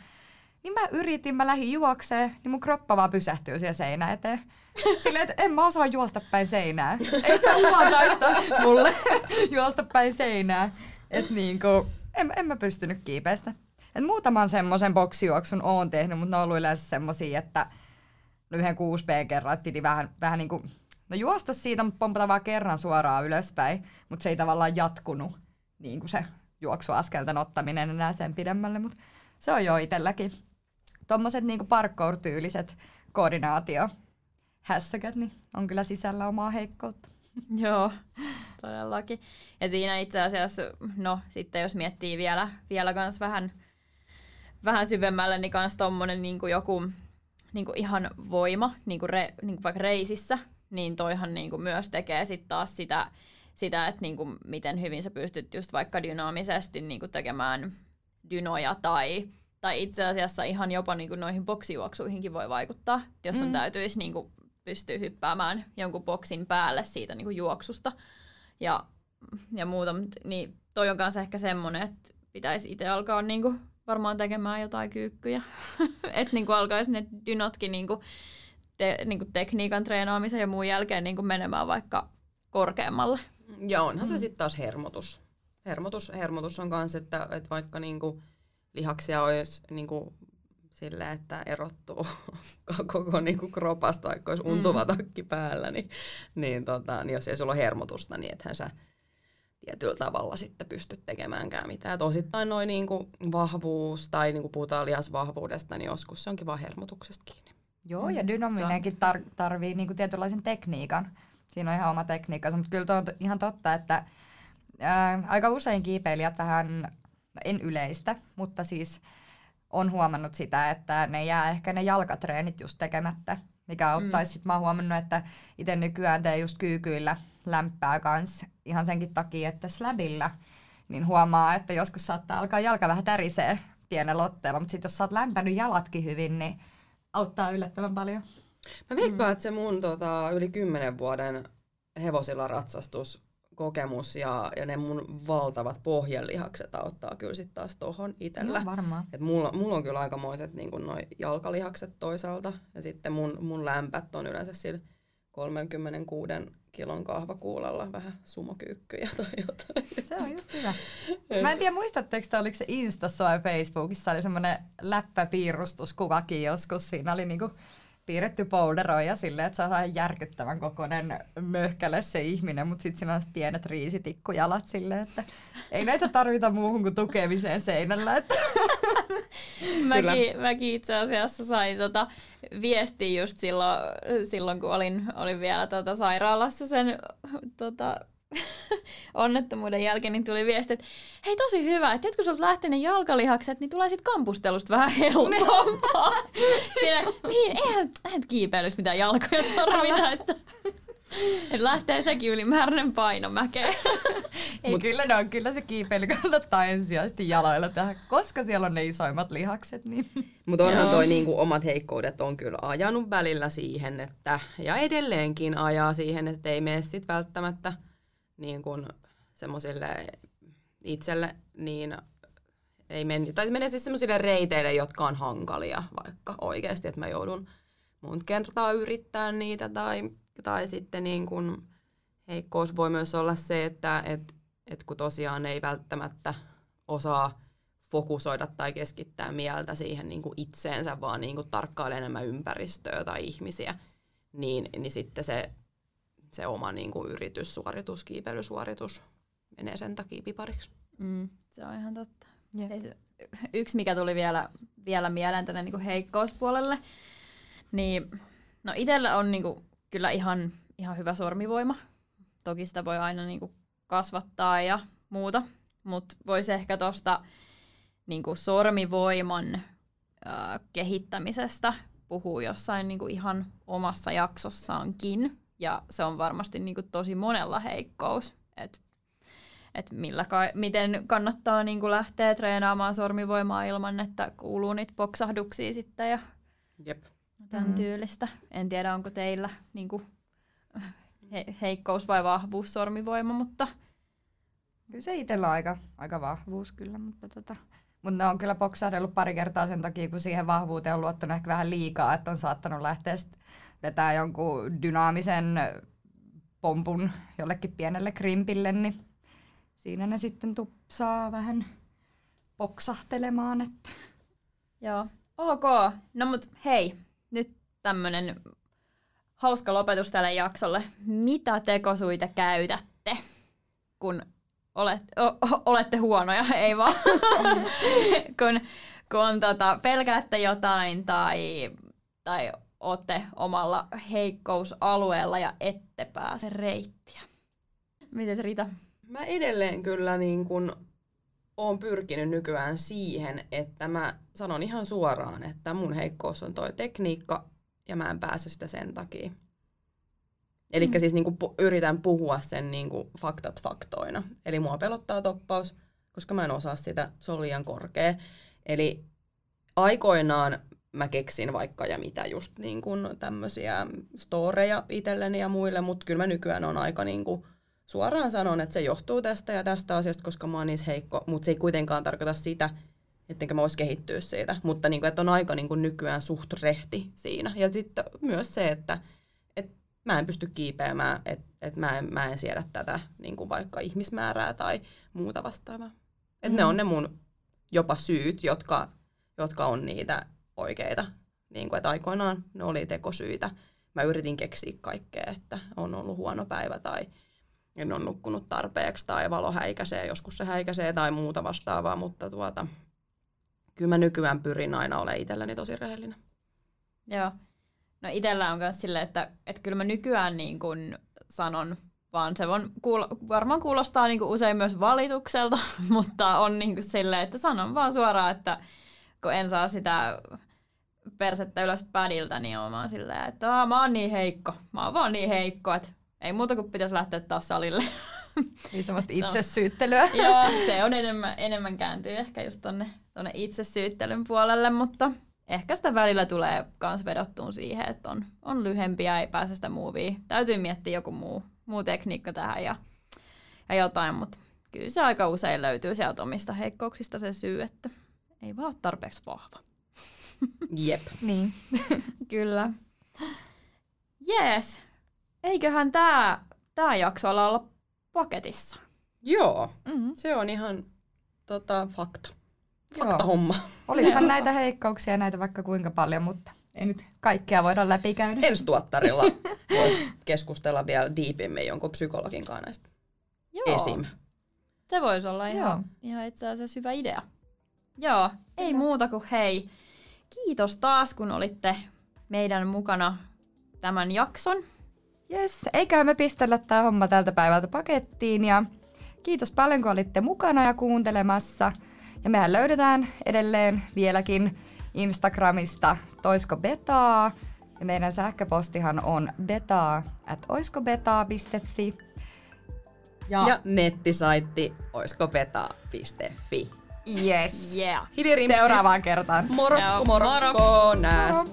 Niin mä yritin, mä lähdin juokseen, niin mun kroppa vaan pysähtyy siellä seinä eteen. Silleen, että en mä osaa juosta päin seinää. Ei se luontaista mulle juosta päin seinää. Että niinku, en, en mä pystynyt kiipeästä. Et muutaman semmoisen boksijuoksun oon tehnyt, mutta ne on ollut yleensä semmosia, että no yhden 6B kerran, että piti vähän, vähän niinku, no juosta siitä, mutta pompata vaan kerran suoraan ylöspäin, mutta se ei tavallaan jatkunut niin kuin se juoksuaskelten ottaminen enää sen pidemmälle, mutta se on jo itselläkin. Tuommoiset niin parkour-tyyliset koordinaatio hässäkät, niin on kyllä sisällä omaa heikkoutta. Joo, todellakin. Ja siinä itse asiassa, no sitten jos miettii vielä, vielä kans vähän, vähän syvemmälle, niin kans tommonen niin joku niin ihan voima, niin re, niin vaikka reisissä, niin toihan niin kuin myös tekee sitten taas sitä sitä, että niin kuin, miten hyvin sä pystyt just vaikka dynaamisesti niin kuin tekemään dynoja tai, tai itse asiassa ihan jopa niin kuin noihin boksijuoksuihinkin voi vaikuttaa, jos sun mm. täytyisi niin kuin, pystyä hyppäämään jonkun boksin päälle siitä niin kuin juoksusta ja, ja muuta. Niin toi on kanssa ehkä semmoinen, että pitäisi itse alkaa niin kuin, varmaan tekemään jotain kyykkyjä. että niin alkaisi ne dynotkin niin kuin, te, niin kuin tekniikan treenaamisen ja muun jälkeen niin kuin menemään vaikka korkeammalle. Ja onhan mm. se sitten taas hermotus. Hermotus, hermotus on kanssa, että, että vaikka niinku lihaksia olisi niinku sille, että erottuu koko niin kuin kropasta, vaikka olisi untuva mm. takki päällä, niin, niin, tota, niin jos ei sulla ole hermotusta, niin ethän sä tietyllä tavalla sitten pysty tekemäänkään mitään. Et osittain noin niin kuin vahvuus tai niin kuin puhutaan lihasvahvuudesta, niin joskus se onkin vaan hermotuksesta kiinni. Joo, ja dynaminenkin tar- tarvii niin kuin tietynlaisen tekniikan. Siinä on ihan oma tekniikkansa, mutta kyllä on ihan totta, että ää, aika usein kiipeilijät vähän, en yleistä, mutta siis on huomannut sitä, että ne jää ehkä ne jalkatreenit just tekemättä, mikä auttaisi. Mm. Sitten mä oon huomannut, että itse nykyään teen just kyykyillä lämpää kans ihan senkin takia, että slabilla niin huomaa, että joskus saattaa alkaa jalka vähän tärisee pienellä otteella, mutta sitten jos sä oot lämpänyt jalatkin hyvin, niin auttaa yllättävän paljon. Mä veikkaan, mm. että se mun tota, yli kymmenen vuoden hevosilla ratsastus kokemus ja, ja ne mun valtavat pohjelihakset auttaa kyllä sitten taas tohon itsellä. No, varmaan. Et mulla, mulla on kyllä aikamoiset niin noi jalkalihakset toisaalta ja sitten mun, mun lämpät on yleensä sillä 36 kilon kahvakuulalla vähän sumokyykkyjä tai jotain. Se on just hyvä. Mä en tiedä, muistatteko te, oliko se Instassa vai Facebookissa, oli semmoinen läppäpiirustuskuvakin joskus. Siinä oli niinku piirretty polderoja silleen, että se on järkyttävän kokoinen möhkäle se ihminen, mutta sitten siinä on pienet riisitikkujalat silleen, että ei näitä tarvita muuhun kuin tukemiseen seinällä. Että. mäkin, mäkin itse asiassa sain tota viestiä just silloin, silloin kun olin, olin vielä tota sairaalassa sen tota, onnettomuuden jälkeen, niin tuli viesti, että hei tosi hyvä, että kun sulta lähtee ne jalkalihakset, niin tulee sitten kampustelusta vähän helpompaa. Siinä, niin, eihän, eihän kiipeilyssä mitään jalkoja tarvita, että, että lähtee sekin ylimääräinen paino mäkeen. Ei, Mut, kyllä, no, kyllä se kiipeily kannattaa ensisijaisesti jaloilla tehdä, koska siellä on ne isoimmat lihakset. Niin. Mutta onhan toi niinku, omat heikkoudet on kyllä ajanut välillä siihen, että, ja edelleenkin ajaa siihen, että ei mene sit välttämättä – niin kuin semmoisille itselle, niin ei meni, tai menee siis semmoisille reiteille, jotka on hankalia vaikka oikeasti, että mä joudun monta kertaa yrittää niitä, tai, tai sitten niin kuin heikkous voi myös olla se, että et, et kun tosiaan ei välttämättä osaa fokusoida tai keskittää mieltä siihen niin kuin itseensä, vaan niin kuin tarkkailee enemmän ympäristöä tai ihmisiä, niin, niin sitten se se oma niin kuin yrityssuoritus, kiipeilysuoritus menee sen takia pipariksi. Mm, se on ihan totta. Yeah. Yksi, mikä tuli vielä, vielä mieleen tänne niin kuin heikkouspuolelle, niin no itsellä on niin kuin, kyllä ihan, ihan hyvä sormivoima. Toki sitä voi aina niin kuin, kasvattaa ja muuta, mutta voisi ehkä tuosta niin sormivoiman äh, kehittämisestä puhua jossain kuin, ihan omassa jaksossaankin ja se on varmasti niin kuin tosi monella heikkous, että et ka- miten kannattaa niin kuin lähteä treenaamaan sormivoimaa ilman, että kuuluu niitä poksahduksia sitten ja Jep. Tämän mm-hmm. tyylistä. En tiedä, onko teillä niin kuin he- heikkous vai vahvuus sormivoima, mutta... Kyllä se itsellä on aika, aika vahvuus kyllä, mutta tota, mutta ne on kyllä poksahdellut pari kertaa sen takia, kun siihen vahvuuteen on luottanut ehkä vähän liikaa, että on saattanut lähteä vetää jonkun dynaamisen pompun jollekin pienelle krimpille, niin siinä ne sitten tupsaa vähän poksahtelemaan. Että. Joo, ok. No mut hei, nyt tämmönen hauska lopetus tälle jaksolle. Mitä tekosuita käytätte, kun olet, o, olette huonoja, ei vaan, kun, kun tota, pelkäätte jotain tai, tai olette omalla heikkousalueella ja ette pääse reittiä. Miten se Rita? Mä edelleen kyllä niin kun oon pyrkinyt nykyään siihen, että mä sanon ihan suoraan, että mun heikkous on toi tekniikka ja mä en pääse sitä sen takia. Eli mm. siis niin kuin pu- yritän puhua sen niin kuin faktat faktoina. Eli mua pelottaa toppaus, koska mä en osaa sitä, se on liian korkea. Eli aikoinaan mä keksin vaikka ja mitä just niin kuin tämmöisiä storeja itselleni ja muille, mutta kyllä mä nykyään on aika niin kuin suoraan sanon, että se johtuu tästä ja tästä asiasta, koska mä oon niissä heikko, mutta se ei kuitenkaan tarkoita sitä, ettenkö mä vois kehittyä siitä, mutta niin kuin, että on aika niin kuin nykyään suht rehti siinä. Ja sitten myös se, että että mä en pysty kiipeämään, että että mä, en, mä en siedä tätä niin kuin vaikka ihmismäärää tai muuta vastaavaa. Että mm. ne on ne mun jopa syyt, jotka, jotka on niitä oikeita. Niin kuin, että aikoinaan ne oli tekosyitä. Mä yritin keksiä kaikkea, että on ollut huono päivä tai en ole nukkunut tarpeeksi tai valo häikäisee, joskus se häikäisee tai muuta vastaavaa, mutta tuota, kyllä mä nykyään pyrin aina olemaan itselleni tosi rehellinen. Joo. No itellä on myös silleen, että, että kyllä mä nykyään niin kuin sanon, vaan se on, kuul- varmaan kuulostaa niin kuin usein myös valitukselta, mutta on niin kuin silleen, että sanon vaan suoraan, että kun en saa sitä persettä ylös pädiltä, niin on vaan silleen, että mä oon niin heikko. Mä oon vaan niin heikko, että ei muuta kuin pitäisi lähteä taas salille. Niin semmoista itsesyyttelyä. Joo, se on enemmän, enemmän kääntyy ehkä just tonne, tonne itsesyyttelyn puolelle, mutta ehkä sitä välillä tulee kans vedottuun siihen, että on, on lyhempiä, ei pääse sitä muuvia. Täytyy miettiä joku muu, muu tekniikka tähän ja, ja jotain, mutta kyllä se aika usein löytyy sieltä omista heikkouksista se syy, että ei vaan ole tarpeeksi vahva. Jep. Niin. Kyllä. Jees. Eiköhän tämä tää jakso ala olla paketissa. Joo, Mm-hmm. se on ihan tota, fakta. Joo. Fakta homma. Olisihan näitä heikkouksia näitä vaikka kuinka paljon, mutta ei nyt kaikkea voida läpikäydä. Ensi tuottarilla voisi keskustella vielä diipimmin jonkun psykologin kanssa näistä Joo. esim. Se voisi olla ihan, ihan itse asiassa hyvä idea. Joo, ei muuta kuin hei. Kiitos taas, kun olitte meidän mukana tämän jakson. Jes, eikä me pistellä tämä homma tältä päivältä pakettiin ja kiitos paljon kun olitte mukana ja kuuntelemassa. Ja mehän löydetään edelleen vieläkin Instagramista Toisko Betaa ja meidän sähköpostihan on betaa at oiskobetaa.fi. Ja, ja nettisaitti oiskopeta.fi. Yes. Yeah. Hidirimpsis. Seuraavaan kertaan. Morokko, morokko, morokko. nääs. Moro.